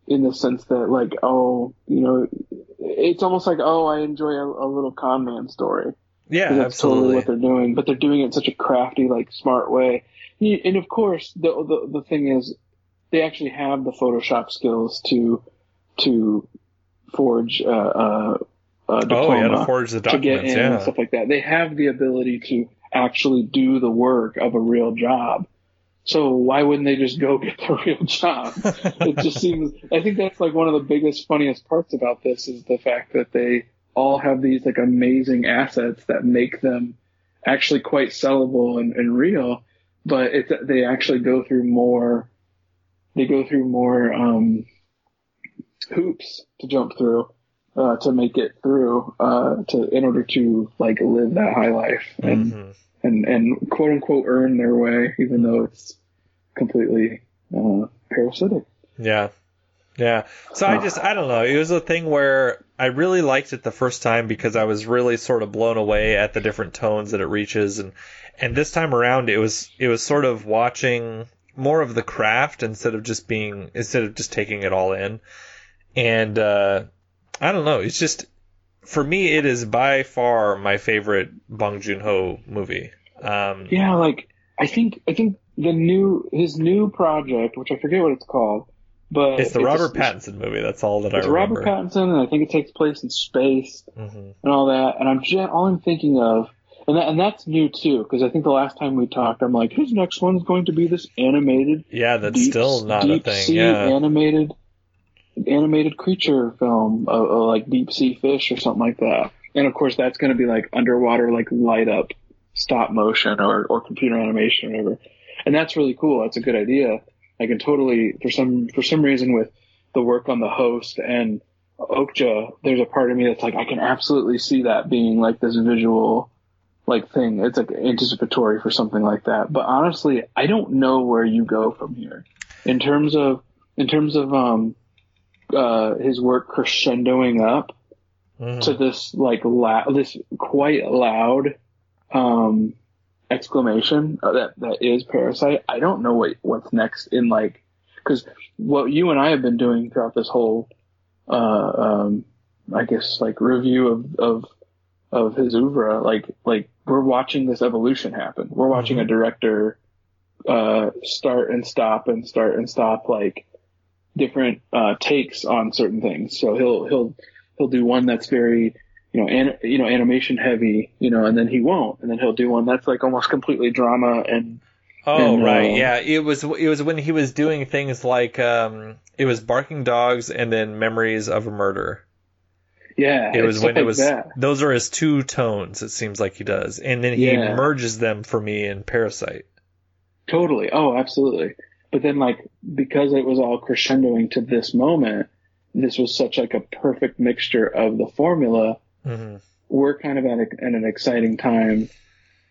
B: in the sense that like, oh, you know, it's almost like, oh, I enjoy a, a little con man story.
A: Yeah,
B: That's totally what they're doing, but they're doing it in such a crafty, like smart way. And of course, the the, the thing is, they actually have the Photoshop skills to to forge uh, uh, a diploma,
A: Oh, yeah, to forge the
B: to get in
A: yeah.
B: and stuff like that. They have the ability to actually do the work of a real job. So why wouldn't they just go *laughs* get the real job? it just *laughs* seems. I think that's like one of the biggest, funniest parts about this is the fact that they all have these like amazing assets that make them actually quite sellable and, and real. But it's they actually go through more. They go through more um, hoops to jump through uh, to make it through uh, to in order to like live that high life and
A: Mhm.
B: and and quote unquote earn their way, even though it's completely uh, parasitic.
A: Yeah. Yeah. So I just I don't know. It was a thing where I really liked it the first time because I was really sort of blown away at the different tones that it reaches and and this time around it was it was sort of watching more of the craft instead of just being instead of just taking it all in. And uh I don't know, it's just for me it is by far my favorite Bong Joon-ho movie. Um
B: Yeah, like I think I think the new his new project, which I forget what it's called, but
A: It's the
B: a-
A: Robert Pattinson movie. That's all that
B: It's
A: I remember.
B: Robert Pattinson, and I think it takes place in space
A: Mhm.
B: and all that. And I'm just, all I'm thinking of, and that, and that's new too, because I think the last time we talked, I'm like, his next one's going to be this animated,
A: Yeah, that's
B: deep,
A: still not a
B: deep
A: thing.
B: sea
A: Yeah.
B: animated, animated creature film, uh, uh, like deep sea fish or something like that. And of course, that's going to be like underwater, like light up stop motion or or computer animation or whatever. And that's really cool. That's a good idea. I can totally, for some for some reason, with the work on the host and Okja, there's a part of me that's like, I can absolutely see that being like this visual like thing. It's like anticipatory for something like that. But honestly, I don't know where you go from here in terms of in terms of um uh his work crescendoing up
A: Mhm.
B: to this like loud, this quite loud um exclamation uh, that that is Parasite. I don't know what what's next in like because what you and I have been doing throughout this whole uh um I guess like review of of of his oeuvre like like we're watching this evolution happen. We're watching a director uh start and stop and start and stop like different uh takes on certain things. So he'll he'll he'll do one that's very you know an, you know animation heavy, you know, and then he won't, and then he'll do one that's like almost completely drama and
A: Oh
B: And,
A: right,
B: uh,
A: yeah. It was it was when he was doing things like um, it was barking dogs and then memories of a murder.
B: yeah,
A: It was when
B: stuff
A: it was
B: that.
A: those are his two tones. It seems like he does, and then he
B: Yeah.
A: merges them for me in Parasite.
B: Totally. Oh, absolutely. But then like because it was all crescendoing to this moment, this was such like a perfect mixture of the formula.
A: hmm
B: We're kind of at, a, at an exciting time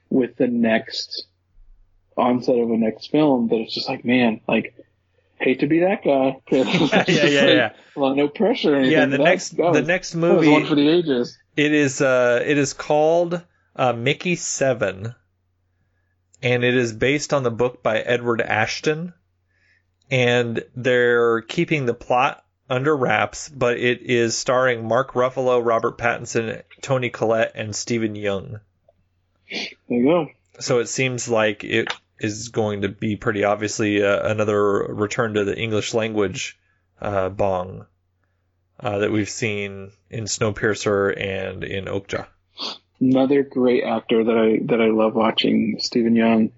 B: with the next onset of a next film that it's just like, man, like hate to be that guy. *laughs*
A: yeah, yeah, yeah.
B: Well, no pressure or anything.
A: Yeah, the next
B: that
A: the next movie
B: one for the ages.
A: It is uh it is called uh, Mickey Seven, and it is based on the book by Edward Ashton, and they're keeping the plot under wraps, but it is starring Mark Ruffalo, Robert Pattinson, Toni Collette, and Steven Yeun.
B: There you go.
A: So it seems like it is going to be pretty obviously uh, another return to the English language uh, bong uh, that we've seen in Snowpiercer and in Okja.
B: Another great actor that I that I love watching, Steven Yeun.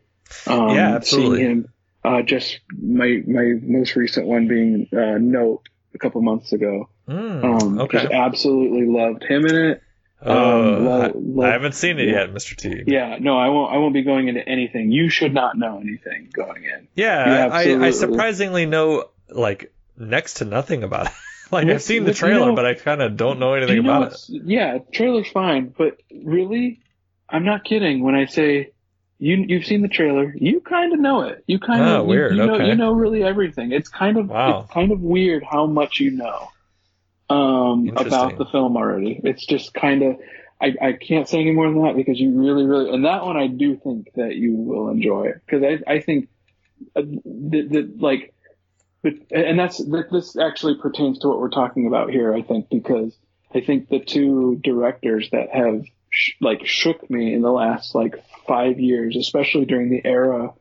B: Um,
A: Yeah, absolutely.
B: Seeing him, uh, just my my most recent one being uh, Nope a couple months ago.
A: Mm,
B: Um,
A: okay.
B: Just absolutely loved him in it.
A: Oh,
B: Um, lo-
A: I,
B: lo-
A: I haven't seen it
B: yeah.
A: yet, Mr. T.
B: Yeah, no, I won't. I won't be going into anything. You should not know anything going in.
A: Yeah,
B: You
A: I, I surprisingly know like next to nothing about it. *laughs* like I've seen the
B: but you
A: trailer,
B: know-
A: but I kind of don't know anything
B: You know,
A: about it.
B: Yeah, trailer's fine, but really, I'm not kidding when I say you you've seen the trailer. You kind of know it. You kind
A: Oh,
B: of
A: weird,
B: You, you know
A: okay.
B: you know really everything. It's kind of
A: Wow.
B: it's kind of weird how much you know um, about the film already. It's just kind of. I, I can't say any more than that because you really, really, and that one I do think that you will enjoy because I, I think uh, that, that like, but, and that's, that this actually pertains to what we're talking about here, I think, because I think the two directors that have like shook me in the last like five years, especially during the era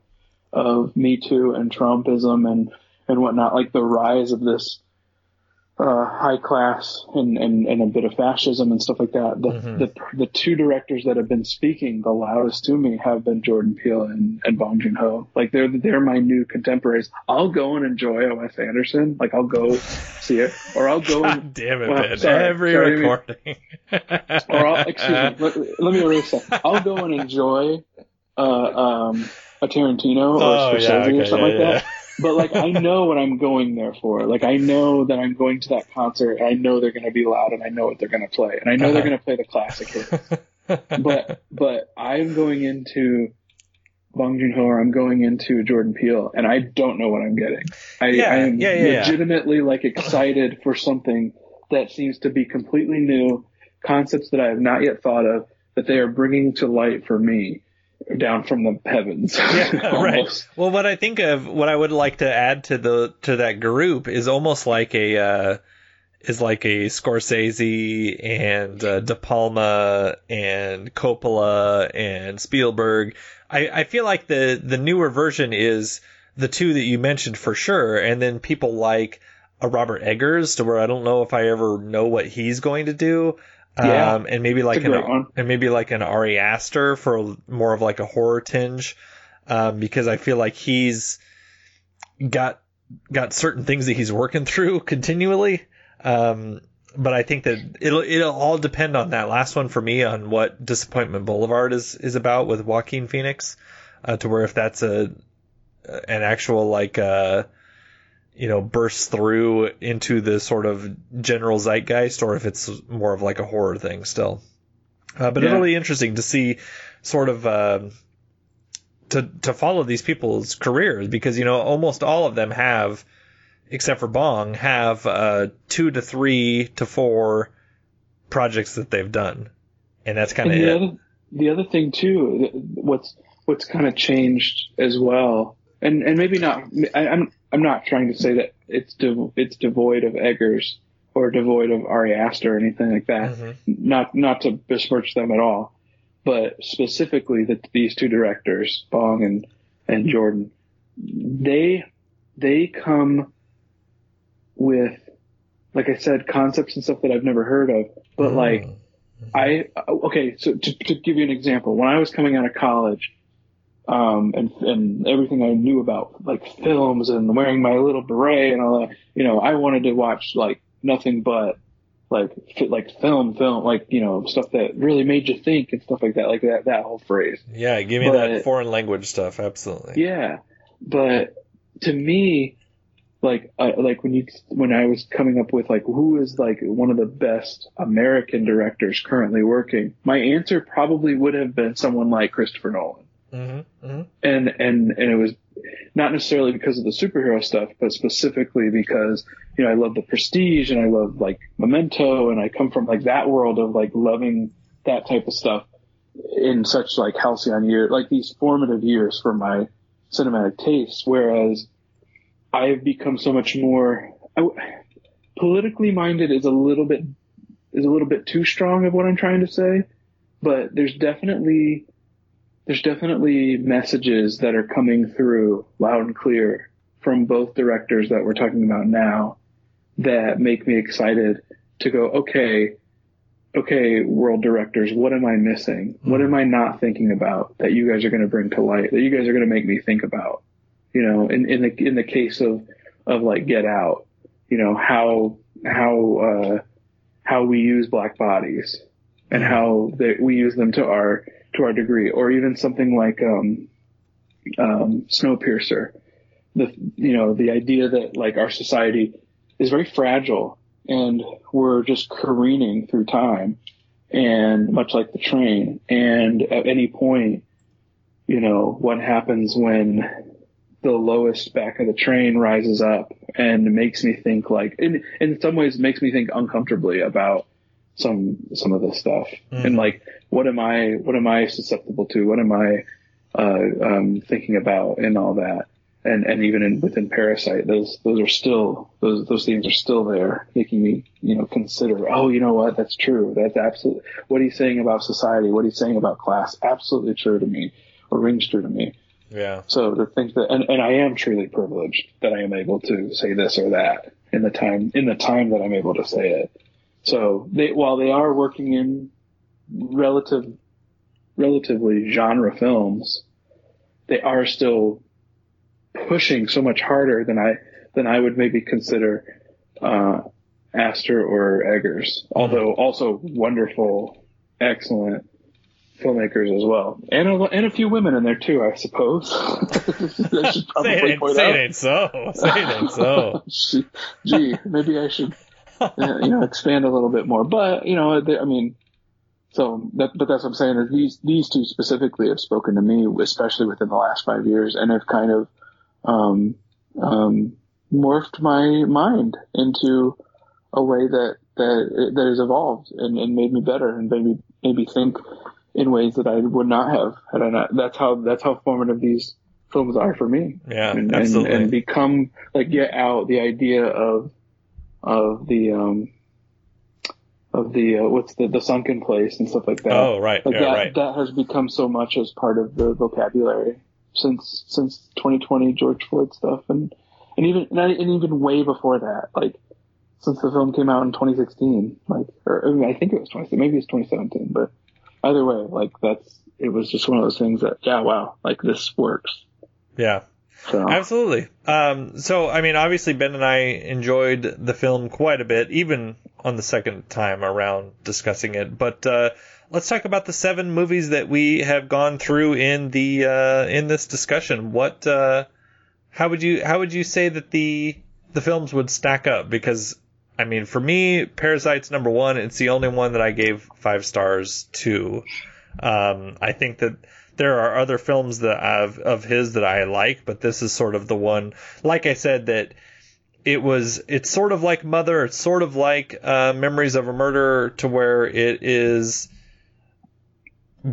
B: of Me Too and Trumpism and, and whatnot, like the rise of this, uh, high class and, and, and a bit of fascism and stuff like that. The,
A: Mhm.
B: the, the two directors that have been speaking the loudest to me have been Jordan Peele and, and Bong Joon-ho. Like they're, they're my new contemporaries. I'll go and enjoy a Wes Anderson. Like I'll go see it or I'll go and,
A: God *laughs* damn it,
B: Well, sorry,
A: Every
B: sorry, I mean-
A: recording.
B: or I'll, excuse me, *laughs* let, let me erase that. I'll go and enjoy, uh, um, a Tarantino or
A: Oh,
B: Scorsese
A: yeah, okay,
B: or something
A: yeah,
B: like
A: yeah.
B: that. But like, I *laughs* know what I'm going there for. Like, I know that I'm going to that concert. And I know they're going to be loud, and I know what they're going to play, and I know they're
A: Uh-huh.
B: going to play the classic hits. *laughs* But but I'm going into Bong Joon Ho, or I'm going into Jordan Peele, and I don't know what I'm getting. I,
A: Yeah,
B: I am
A: yeah, yeah.
B: legitimately like excited for something that seems to be completely new, concepts that I have not yet thought of that they are bringing to light for me down from the heavens. *laughs*
A: yeah, *laughs* right. Well, what I think of, what I would like to add to the to that group is almost like a uh, is like a Scorsese and uh, De Palma and Coppola and Spielberg. I, I feel like the the newer version is the two that you mentioned for sure, and then people like a Robert Eggers, to where I don't know if I ever know what he's going to do.
B: Yeah.
A: Um, and maybe like an
B: one.
A: and maybe like an Ari Aster for more of like a horror tinge, um, because I feel like he's got got certain things that he's working *laughs* through continually. Um, but I think that it'll it'll all depend on that last one for me on what Disappointment Boulevard is is about with Joaquin Phoenix, uh, to where if that's a an actual like uh you know bursts through into the sort of general zeitgeist or if it's more of like a horror thing still. Uh, but it's
B: Yeah.
A: really interesting to see sort of uh, to to follow these people's careers because you know almost all of them have except for Bong have uh, two to three to four projects that they've done, and that's kind of
B: the
A: it.
B: other, the other thing too, what's what's kind of changed as well, and and maybe not. I, I'm I'm not trying to say that it's dev- it's devoid of Eggers or devoid of Ari Aster or anything like that.
A: Mhm.
B: Not not to besmirch them at all, but specifically that these two directors, Bong and and Jordan, they they come with, like I said, concepts and stuff that I've never heard of, but like.
A: Mm.
B: I okay, so to, to give you an example, when I was coming out of college, um, and and everything I knew about like films and wearing my little beret and all that, you know, I wanted to watch like nothing but like like film, film, like you know stuff that really made you think and stuff like that, like that that whole phrase.
A: yeah, give me
B: but-
A: that foreign language stuff. Absolutely.
B: Yeah, but to me, like uh, like when you when I was coming up with like who is like one of the best American directors currently working, my answer probably would have been someone like Christopher Nolan.
A: Mm-hmm. hmm
B: And and and it was not necessarily because of the superhero stuff, but specifically because you know I love the Prestige and I love like Memento, and I come from like that world of like loving that type of stuff in such like halcyon year, like these formative years for my cinematic tastes. Whereas I've become so much more I, politically minded is a little bit is a little bit too strong of what I'm trying to say, but there's definitely there's definitely messages that are coming through loud and clear from both directors that we're talking about now that make me excited to go, okay, okay, world directors, what am I missing? What am I not thinking about that you guys are going to bring to light, that you guys are going to make me think about? You know, in, in the, in the case of, of like Get Out, you know, how, how, uh, how we use black bodies and how they, we use them to our, to our degree, or even something like, um, um, Snowpiercer. The, you know, the idea that like our society is very fragile and we're just careening through time and much like the train. And at any point, you know, what happens when the lowest back of the train rises up and makes me think like, in, in some ways makes me think uncomfortably about some, some of this stuff. And like, what am I, what am I susceptible to? What am I, uh, um, thinking about and all that? and and even in, within Parasite, those those are still those those themes are still there, making me you know consider. Oh, you know what? That's true. That's absolutely what he's saying about society, what he's saying about class, absolutely true to me, or rings true to me.
A: Yeah.
B: So to think that, and, and I am truly privileged that I am able to say this or that in the time in the time that I'm able to say it. So they while they are working in relative relatively genre films, they are still pushing so much harder than I than I would maybe consider uh, Aster or Eggers. Although also wonderful, excellent filmmakers as well, and a, and a few women in there too, I suppose. *laughs* I
A: Say it, ain't, say it so. Say it ain't so. *laughs*
B: Gee, maybe I should, you know, expand a little bit more. But you know, they, I mean, so that, but that's what I'm saying is these these two specifically have spoken to me, especially within the last five years, and have kind of um, um, morphed my mind into a way that that that has evolved and, and made me better and made me made think in ways that I would not have had I not. That's how that's how formative these films are for me
A: Yeah,
B: and, and,
A: absolutely.
B: and become like get out the idea of of the um of the uh, what's the the sunken place and stuff like that.
A: oh, right.
B: Like
A: yeah,
B: that
A: right.
B: that has become so much as part of the vocabulary since since 2020 George Floyd stuff, and and even and even way before that, like since the film came out in 2016, like or, or I think it was 20, maybe it's 2017, but either way, like that's it was just one of those things that yeah, wow, like this works.
A: Yeah.
B: So
A: Absolutely. Um, so, I mean, obviously, Ben and I enjoyed the film quite a bit, even on the second time around discussing it. But uh, let's talk about the seven movies that we have gone through in the uh, in this discussion. What? Uh, how would you how would you say that the the films would stack up? Because I mean, for me, Parasite's number one. It's the only one that I gave five stars to. Um, I think that there are other films that I've of his that I like, but this is sort of the one. Like I said, that it was. It's sort of like Mother. It's sort of like uh, Memories of a Murder, to where it is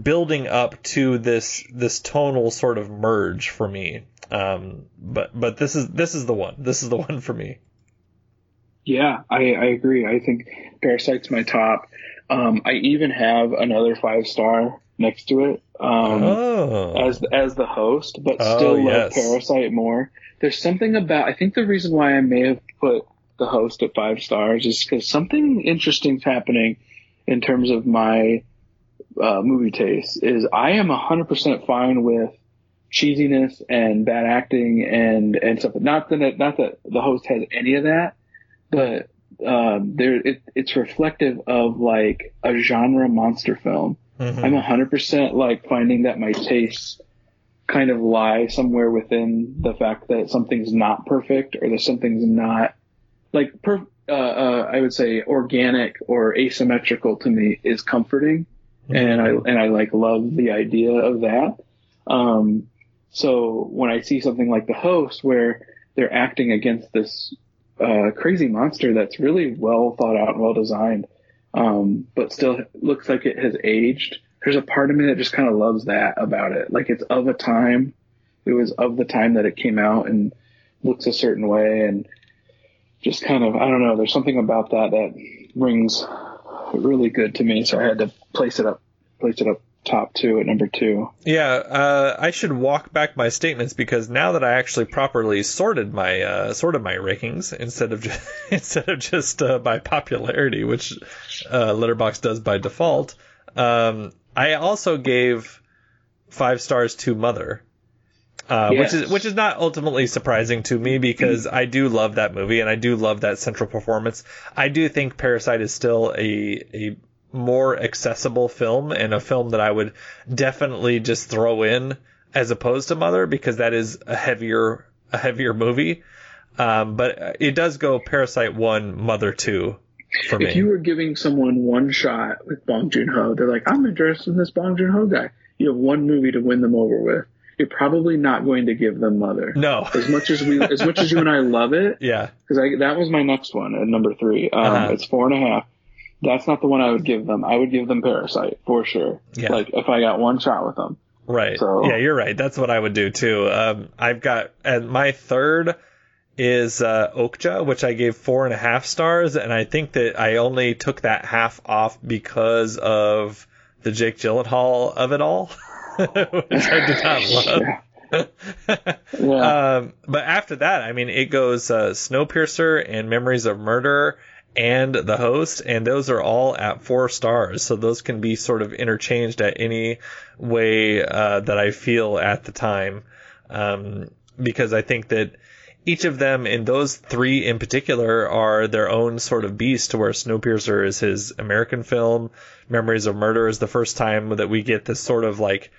A: building up to this this tonal sort of merge for me. Um, but but this is this is the one. This is the *laughs* one for me.
B: Yeah, I, I agree. I think Parasite's my top. Um, I even have another five star next to it um,
A: oh.
B: as as the host, but
A: Oh,
B: still
A: yes.
B: love Parasite more. There's something about. I think the reason why I may have put the host at five stars is because something interesting's happening in terms of my uh, movie taste. Is I am 100% fine with cheesiness and bad acting and and stuff. Not that not that the host has any of that, but um, there it, it's reflective of like a genre monster film.
A: Mhm.
B: I'm 100% like finding that my tastes kind of lie somewhere within the fact that something's not perfect or that something's not like per, uh, uh, I would say organic or asymmetrical to me is comforting. And I, and I like love the idea of that. Um, so when I see something like the host where they're acting against this, uh, crazy monster that's really well thought out and well designed, um, but still looks like it has aged. There's a part of me that just kind of loves that about it. Like it's of a time. It was of the time that it came out and looks a certain way and just kind of, I don't know, there's something about that that rings really good to me. So I had to place it up, place it up top two at number two.
A: Yeah, uh, I should walk back my statements because now that I actually properly sorted my uh, sorted my rankings instead of *laughs* just, instead of just uh, by popularity, which uh, Letterboxd does by default, um, I also gave five stars to Mother. Uh,
B: Yes.
A: Which is which is not ultimately surprising to me because I do love that movie and I do love that central performance. I do think Parasite is still a a more accessible film and a film that I would definitely just throw in as opposed to Mother because that is a heavier a heavier movie. Um, but it does go Parasite one, Mother two for me.
B: If you were giving someone one shot with Bong Joon Ho, they're like, I'm interested in this Bong Joon Ho guy. You have one movie to win them over with. You're probably not going to give them Mother.
A: no,
B: As much as we, as much as you and I love it, *laughs*
A: yeah,
B: because that was my next one at number three. Um,
A: Uh-huh.
B: It's four and a half. That's not the one I would give them. I would give them Parasite for sure.
A: Yeah.
B: Like if I got one shot with them.
A: Right.
B: So-
A: Yeah, you're right. That's what I would do too. Um, I've got and my third is uh, Okja, which I gave four and a half stars, and I think that I only took that half off because of the Jake Gyllenhaal of it all, *laughs* which I did not *laughs* love.
B: Yeah. *laughs*
A: Um, but after that, I mean, it goes uh, Snowpiercer and Memories of Murder and The Host, and those are all at four stars. So those can be sort of interchanged at any way uh, that I feel at the time, um, because I think that each of them, in those three in particular, are their own sort of beast. Where Snowpiercer is his American film, Memories of Murder is the first time that we get this sort of like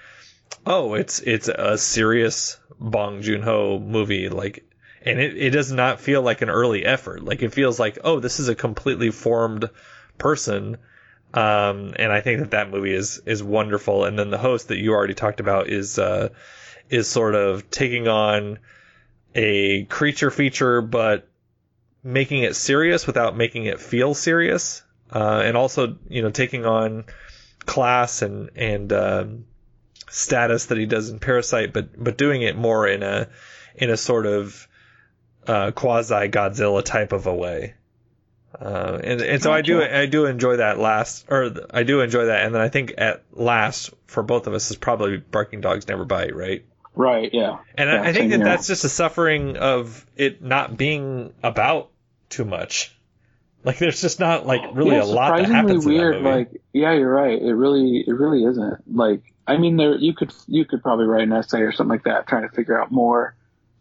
A: oh, it's it's a serious Bong Joon Ho movie, like, and it, it does not feel like an early effort. Like it feels like, oh, this is a completely formed person. Um, and I think that that movie is is wonderful. And then the host that you already talked about is uh, is sort of taking on a creature feature, but making it serious without making it feel serious, uh, and also you know taking on class and and um, status that he does in Parasite, but but doing it more in a in a sort of uh, quasi Godzilla type of a way. Uh, and and so I do I do enjoy that last or I do enjoy that, and then I think at last for both of us is probably Barking Dogs Never Bite, right?
B: Right. Yeah.
A: And
B: Yeah,
A: I, I think that
B: here.
A: that's just a suffering of it not being about too much. Like there's just not like really
B: yeah,
A: a lot that happens
B: weird.
A: in that movie.
B: Like, yeah, you're right. It really, it really isn't. Like, I mean, there you could you could probably write an essay or something like that, trying to figure out more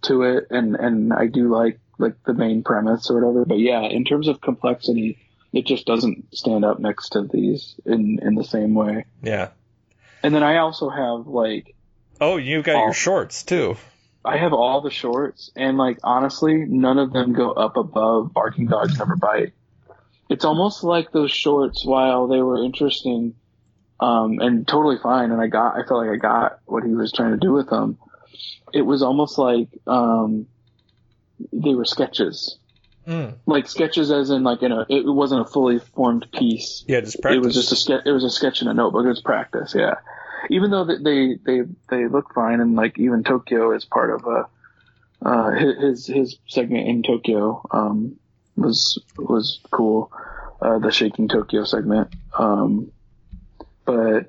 B: to it. And and I do like like the main premise or whatever. But yeah, in terms of complexity, it just doesn't stand up next to these in in the same way.
A: yeah.
B: And then I also have like
A: Oh, you've got
B: Oh.
A: your shorts too.
B: I have all the shorts, and like honestly, none of them go up above Barking Dogs Never Bite. It's almost like those shorts, while they were interesting um, and totally fine, and I got, I felt like I got what he was trying to do with them. It was almost like um, they were sketches,
A: Mm.
B: like sketches, as in like in a. It wasn't a fully formed piece
A: Yeah, just practice.
B: it was just a sketch. It was a sketch in a notebook. It was practice. Yeah. Even though they they they look fine, and like even Tokyo is part of a uh, his his his segment in Tokyo um, was was cool. Uh, the shaking Tokyo segment. Um, but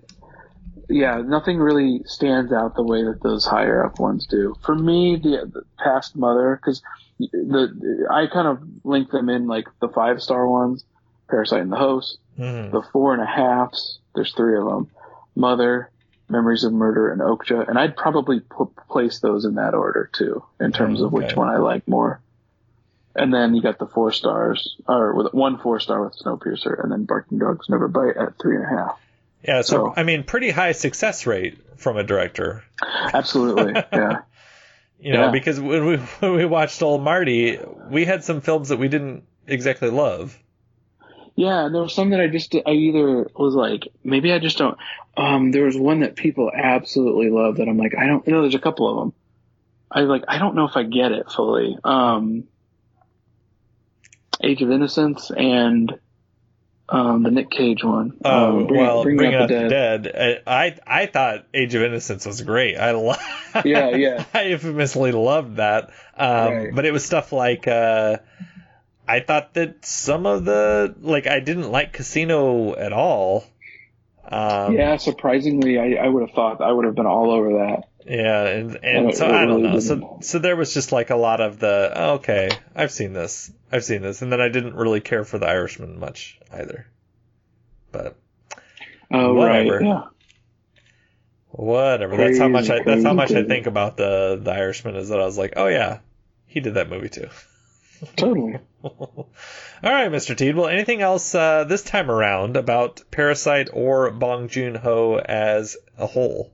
B: yeah, nothing really stands out the way that those higher up ones do. For me, the, the past mother, because the I kind of link them in like the five star ones, Parasite and the Host,
A: Mhm.
B: the four and a halfs. There's three of them. Mother, Memories of Murder, and Okja. And I'd probably place those in that order too, in terms of which one I like more. And then you got the four stars, or with one four star with Snowpiercer, and then Barking Dogs Never Bite at three and a half.
A: Yeah, so
B: So-
A: I mean, pretty high success rate from a director.
B: Absolutely, *laughs* yeah.
A: You know,
B: Yeah.
A: because when we when we watched Old Marty, we had some films that we didn't exactly love.
B: Yeah, there was some that I just I either was like maybe I just don't. Um, there was one that people absolutely love that I'm like I don't. You know, there's a couple of them. I like I don't know if I get it fully. Um, Age of Innocence and um, the Nick Cage one.
A: Oh
B: um, Bring-
A: well,
B: Bring
A: Bring
B: Out
A: Out
B: the Dead.
A: Dead. I I I thought Age of Innocence was great. I lo- *laughs*
B: Yeah, yeah.
A: I infamously loved that. Um,
B: Right.
A: But it was stuff like uh, I thought that some of the like I didn't like Casino at all. Um,
B: yeah, surprisingly, I, I would have thought I would have been all over that.
A: Yeah, and
B: And
A: and so I don't know. So
B: didn't.
A: so there was just like a lot of the oh, okay, I've seen this, I've seen this, and then I didn't really care for the Irishman much either. But
B: Oh
A: Whatever.
B: right, yeah.
A: whatever. that's how much I that's how much I think about the the Irishman is that I was like, oh yeah, he did that movie too.
B: Totally. *laughs*
A: All right, Mr. Tiede. Well, anything else uh, this time around about Parasite or Bong Joon Ho as a whole?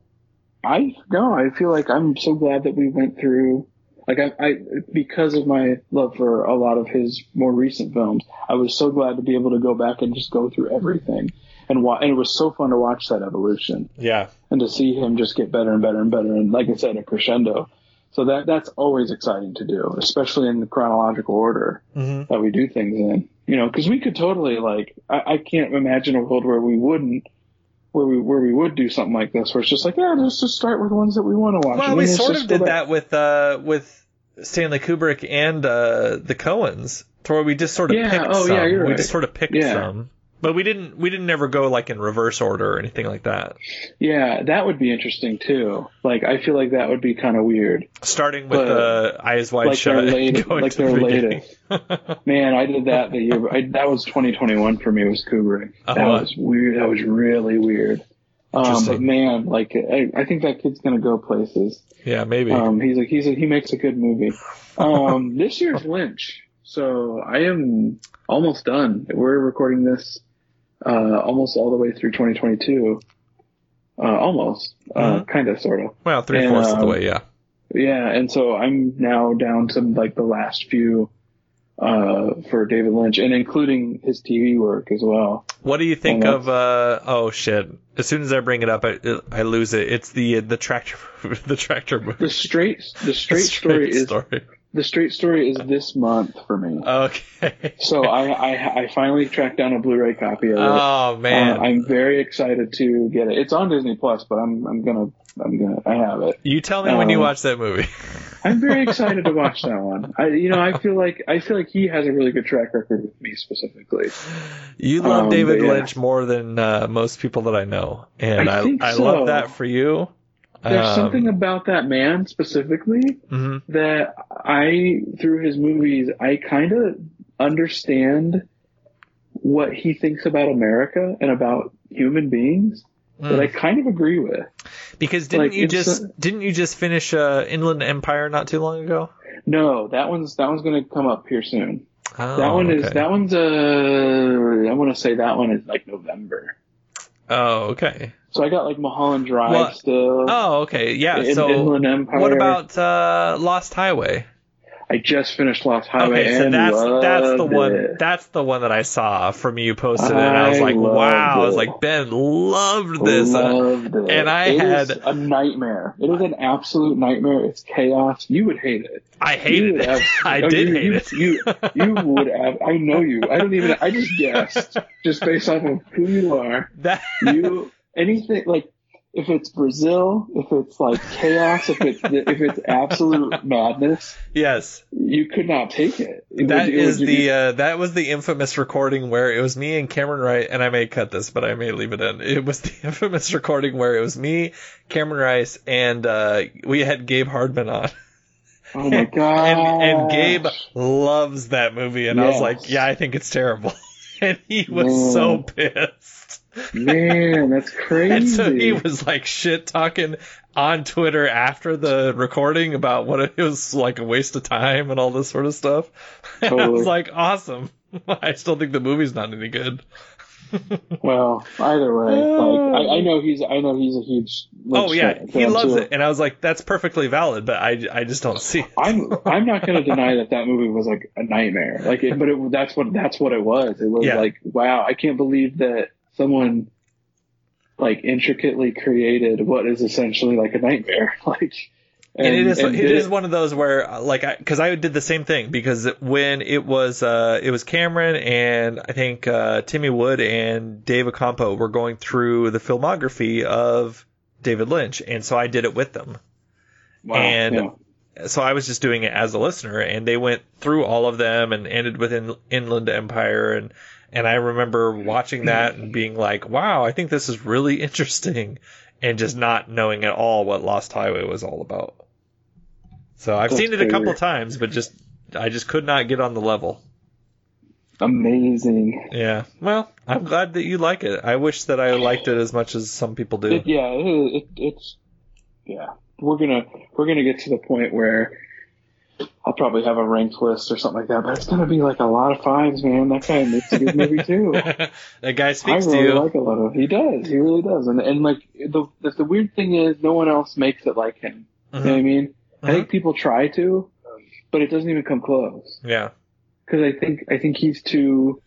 B: I no, I feel like I'm so glad that we went through. Like I, I, because of my love for a lot of his more recent films, I was so glad to be able to go back and just go through everything, and wa- and it was so fun to watch that evolution
A: Yeah,
B: and to see him just get better and better and better, and like I said, a crescendo. So that that's always exciting to do, especially in the chronological order
A: Mhm.
B: that we do things in. You know, because we could totally like I, I can't imagine a world where we wouldn't. Where we where we would do something like this, where it's just like, yeah, let's just start with the ones that we want to watch.
A: Well,
B: And
A: we sort of did that with uh, with Stanley Kubrick and uh, the Coens, to where we just sort of
B: Yeah,
A: picked
B: oh,
A: some.
B: yeah, you're
A: We just sort of picked
B: Yeah.
A: some, but we didn't we didn't ever go like in reverse order or anything like that.
B: Yeah, that would be interesting too. Like, I feel like that would be kind of weird.
A: Starting with
B: But,
A: uh, Eyes Wide
B: like
A: Shut,
B: latest,
A: going
B: like
A: to the
B: latest. *laughs* Man, I did that the year. I, that was 2021 for me. It was Kubrick. That
A: Uh-huh.
B: was weird. That was really weird. Um, but man, like, I, I think that kid's gonna go places.
A: Yeah, maybe.
B: Um, he's like, he's a, he makes a good movie. Um, this year's Lynch. So I am almost done. We're recording this, uh, almost all the way through 2022. Uh, almost, uh,
A: Mhm.
B: kind of, sort of.
A: well, three fourths of the
B: um,
A: way, yeah.
B: Yeah, and so I'm now down to like the last few uh, for David Lynch, and including his TV work as well.
A: What do you think of? Uh, oh shit! As soon as I bring it up, I, I lose it. It's the *laughs* the tractor the tractor movie. *laughs*
B: The straight the straight, story is
A: story.
B: The straight story is this month for me.
A: Okay.
B: So I, I I finally tracked down a Blu-ray copy of it.
A: Oh man,
B: Uh, I'm very excited to get it. It's on Disney Plus, but I'm I'm gonna I'm gonna I have it.
A: you tell me when you
B: um,
A: watch that movie. *laughs*
B: I'm very excited to watch that one. I you know I feel like I feel like he has a really good track record with me specifically.
A: You love
B: Um,
A: David
B: yeah.
A: Lynch more than uh, most people that I know, and
B: I
A: I I
B: so.
A: love that for you.
B: There's
A: Um,
B: something about that man specifically
A: mhm.
B: that I, through his movies, I kind of understand what he thinks about America and about human beings that I kind of agree with.
A: Because didn't
B: Like,
A: you just didn't you just finish uh, Inland Empire not too long ago?
B: No, that one's that one's going to come up here soon.
A: Oh,
B: that one is that one's uh I want to say that one is like November.
A: Oh, okay.
B: So I got like Mulholland Drive
A: Well,
B: still.
A: Oh, okay. Yeah.
B: In-
A: so
B: Inland Empire.
A: what about uh, Lost Highway?
B: I just finished Lost Highway
A: Okay, so
B: and
A: that's that's the one
B: it.
A: that's the one that I saw from you posted, it, and I was like, wow! I was like, Ben loved this. Uh,
B: Loved it.
A: and I
B: It
A: had-
B: a nightmare. It is an absolute nightmare. It's chaos. You would hate it.
A: I
B: You
A: hated it.
B: have- *laughs*
A: I
B: oh,
A: did
B: you,
A: hate
B: you,
A: it.
B: You you *laughs* would have. I know you. I don't even. I just guessed just based off of who you are.
A: That
B: You anything like if it's Brazil, if it's like chaos, if it's if it's absolute *laughs* madness,
A: yes,
B: you could not take it. It
A: that
B: would- it
A: is
B: would-
A: the uh, that was the infamous recording where it was me and Cameron Wright, and I may cut this, but I may leave it in. It was *laughs* the infamous recording where it was me, Cameron Rice, and uh, we had Gabe Hardman on.
B: Oh my god! *laughs*
A: and, and Gabe loves that movie, and I was like, "Yeah, I think it's terrible," and he was so pissed.
B: Man, that's crazy. *laughs*
A: And so he was like shit talking on Twitter after the recording about what it was like a waste of time and all this sort of stuff. *laughs* And I was like, awesome. *laughs* I still think the movie's not any good.
B: Well, either way, like I, I know he's I know he's a huge.
A: Oh yeah, he loves
B: too.
A: it, and I was like, that's perfectly valid, but I, I just don't see it.
B: I'm I'm not going to deny that that movie was like a nightmare. Like, it, but it, that's what that's what it was. It was
A: Yeah.
B: like, wow, I can't believe that someone like intricately created what is essentially like a nightmare. *laughs* Like,
A: and, it is
B: and
A: it one of those where uh, like I because I did the same thing because when it was uh it was Cameron and I think uh Timmy Wood and Dave Acampo were going through the filmography of David Lynch and so I did it with them
B: wow,
A: and
B: yeah.
A: so I was just doing it as a listener and they went through all of them and ended with In- Inland Empire and and I remember watching that and *laughs* being like wow I think this is really interesting and just not knowing at all what Lost Highway was all about. So I've seen it a couple times, but just I just could not get on the level.
B: amazing.
A: Yeah. Well, I'm glad that you like it. I wish that I liked it as much as some people do.
B: It, yeah, it, it, it's yeah. We're gonna we're gonna get to the point where I'll probably have a ranked list or something like that, but it's gonna be like a lot of fives, man. That guy makes a good movie too. *laughs*
A: that guy
B: I
A: speaks to
B: really
A: you.
B: like a lot of. He does. He really does. And and like the the, weird thing is, no one else makes it like him. You know what I mm-hmm. mean? I think mm-hmm. people try to, but it doesn't even come close.
A: yeah.
B: Because I think I think he's too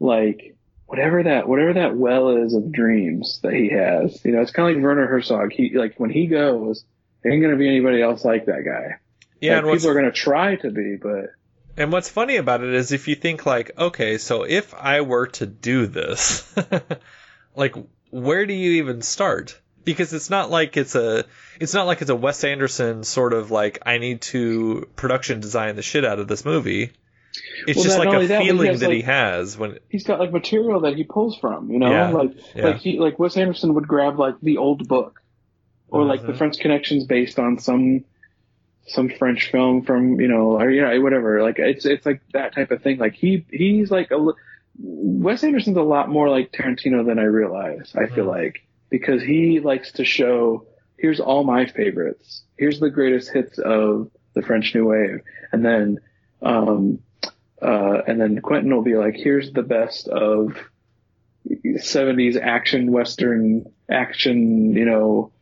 B: like whatever that whatever that well is of dreams that he has. You know, it's kind of like Werner Herzog. He like when he goes, there ain't gonna be anybody else like that guy.
A: Yeah,
B: Like, people are gonna try to be, but
A: and what's funny about it is if you think like, okay, so if I were to do this, *laughs* like where do you even start? Because it's not like it's a it's not like it's a Wes Anderson sort of like I need to production design the shit out of this movie. It's
B: Well,
A: just like a
B: that,
A: feeling
B: has,
A: that he has when
B: he's got like material that he pulls from. You know,
A: Yeah,
B: like
A: yeah.
B: like he like Wes Anderson would grab like the old book, or like the
A: Mhm.
B: French Connections based on some some French film from you know or you know whatever. Like it's it's like that type of thing. Like he he's like a Wes Anderson's a lot more like Tarantino than I realize. I feel like because he likes to show here's all my favorites. Here's the greatest hits of the French New Wave, and then um, uh, and then Quentin will be like, here's the best of 70s action, Western action, you know,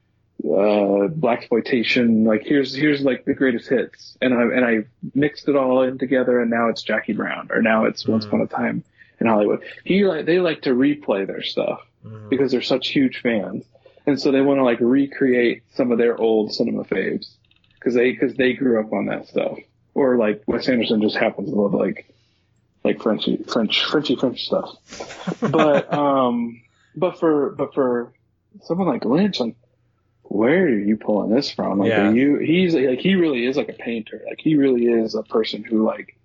B: uh, black exploitation. Like here's, here's like the greatest hits. And I, and I mixed it all in together and now it's Jackie Brown or now it's Once Upon a Time in Hollywood. He like, they like to replay their stuff because they're such huge fans. And so they want to like recreate some of their old cinema faves because they, cause they grew up on that stuff. Or like Wes Anderson just happens to love like, like Frenchy, French, Frenchy French stuff. *laughs* But, um, but for, but for someone like Lynch, like, where are you pulling this from? Like,
A: Yeah.
B: are you, he's like, he really is like a painter. Like, he really is a person who like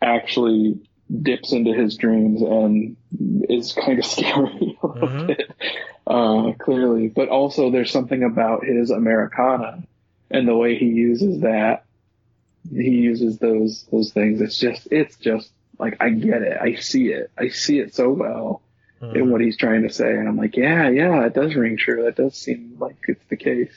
B: actually dips into his dreams and is kind of *laughs* scary a little
A: Mhm.
B: bit, uh, clearly. But also there's something about his Americana and the way he uses that. He uses those, those things. It's just, it's just like, I get it. I see it. I see it so well
A: Mm-hmm.
B: in what he's trying to say. And I'm like, yeah, yeah, it does ring true. That does seem like it's the case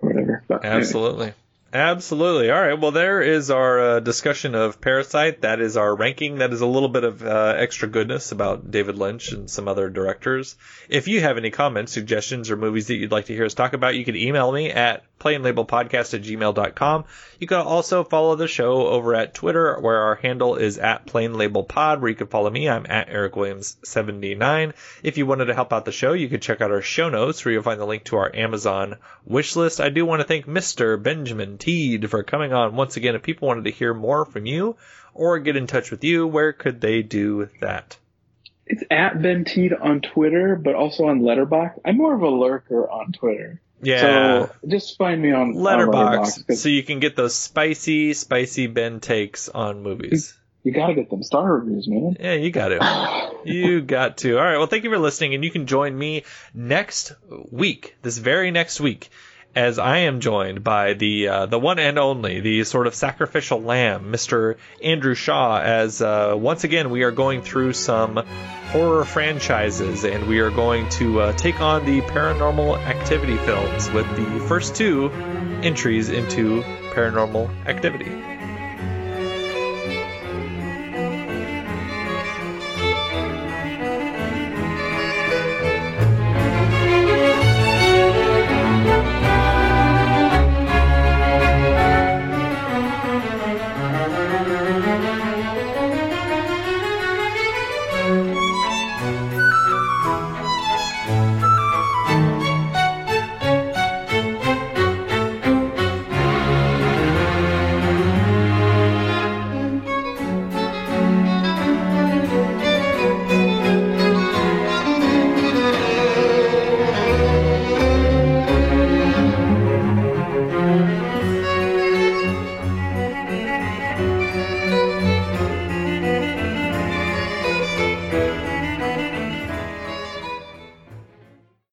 B: or whatever. But anyway.
A: Absolutely. Absolutely. All right. Well, there is our uh, discussion of Parasite. That is our ranking. That is a little bit of uh, extra goodness about David Lynch and some other directors. If you have any comments, suggestions, or movies that you'd like to hear us talk about, you can email me at plainlabelpodcast at gmail.com. You can also follow the show over at Twitter, where our handle is at plainlabelpod, where you can follow me. I'm at Eric Williams79. If you wanted to help out the show, you could check out our show notes, where you'll find the link to our Amazon wish list. I do want to thank Mr. Benjamin Tiede for coming on once again. If people wanted to hear more from you or get in touch with you, where could they do that?
B: It's at Ben Tiede on Twitter, but also on Letterboxd. I'm more of a lurker on Twitter.
A: Yeah.
B: So just find me on Letterboxd,
A: so you can get those spicy, spicy Ben takes on movies.
B: you gotta get them star reviews, man.
A: Yeah, you got to. *sighs* You got to. All right. Well, thank you for listening, and you can join me next week, this very next week, as I am joined by the uh, the one and only, the sort of sacrificial lamb, Mr. Andrew Shaw. As uh, once again we are going through some horror franchises, and we are going to uh, take on the paranormal activity films with the first two entries into paranormal activity.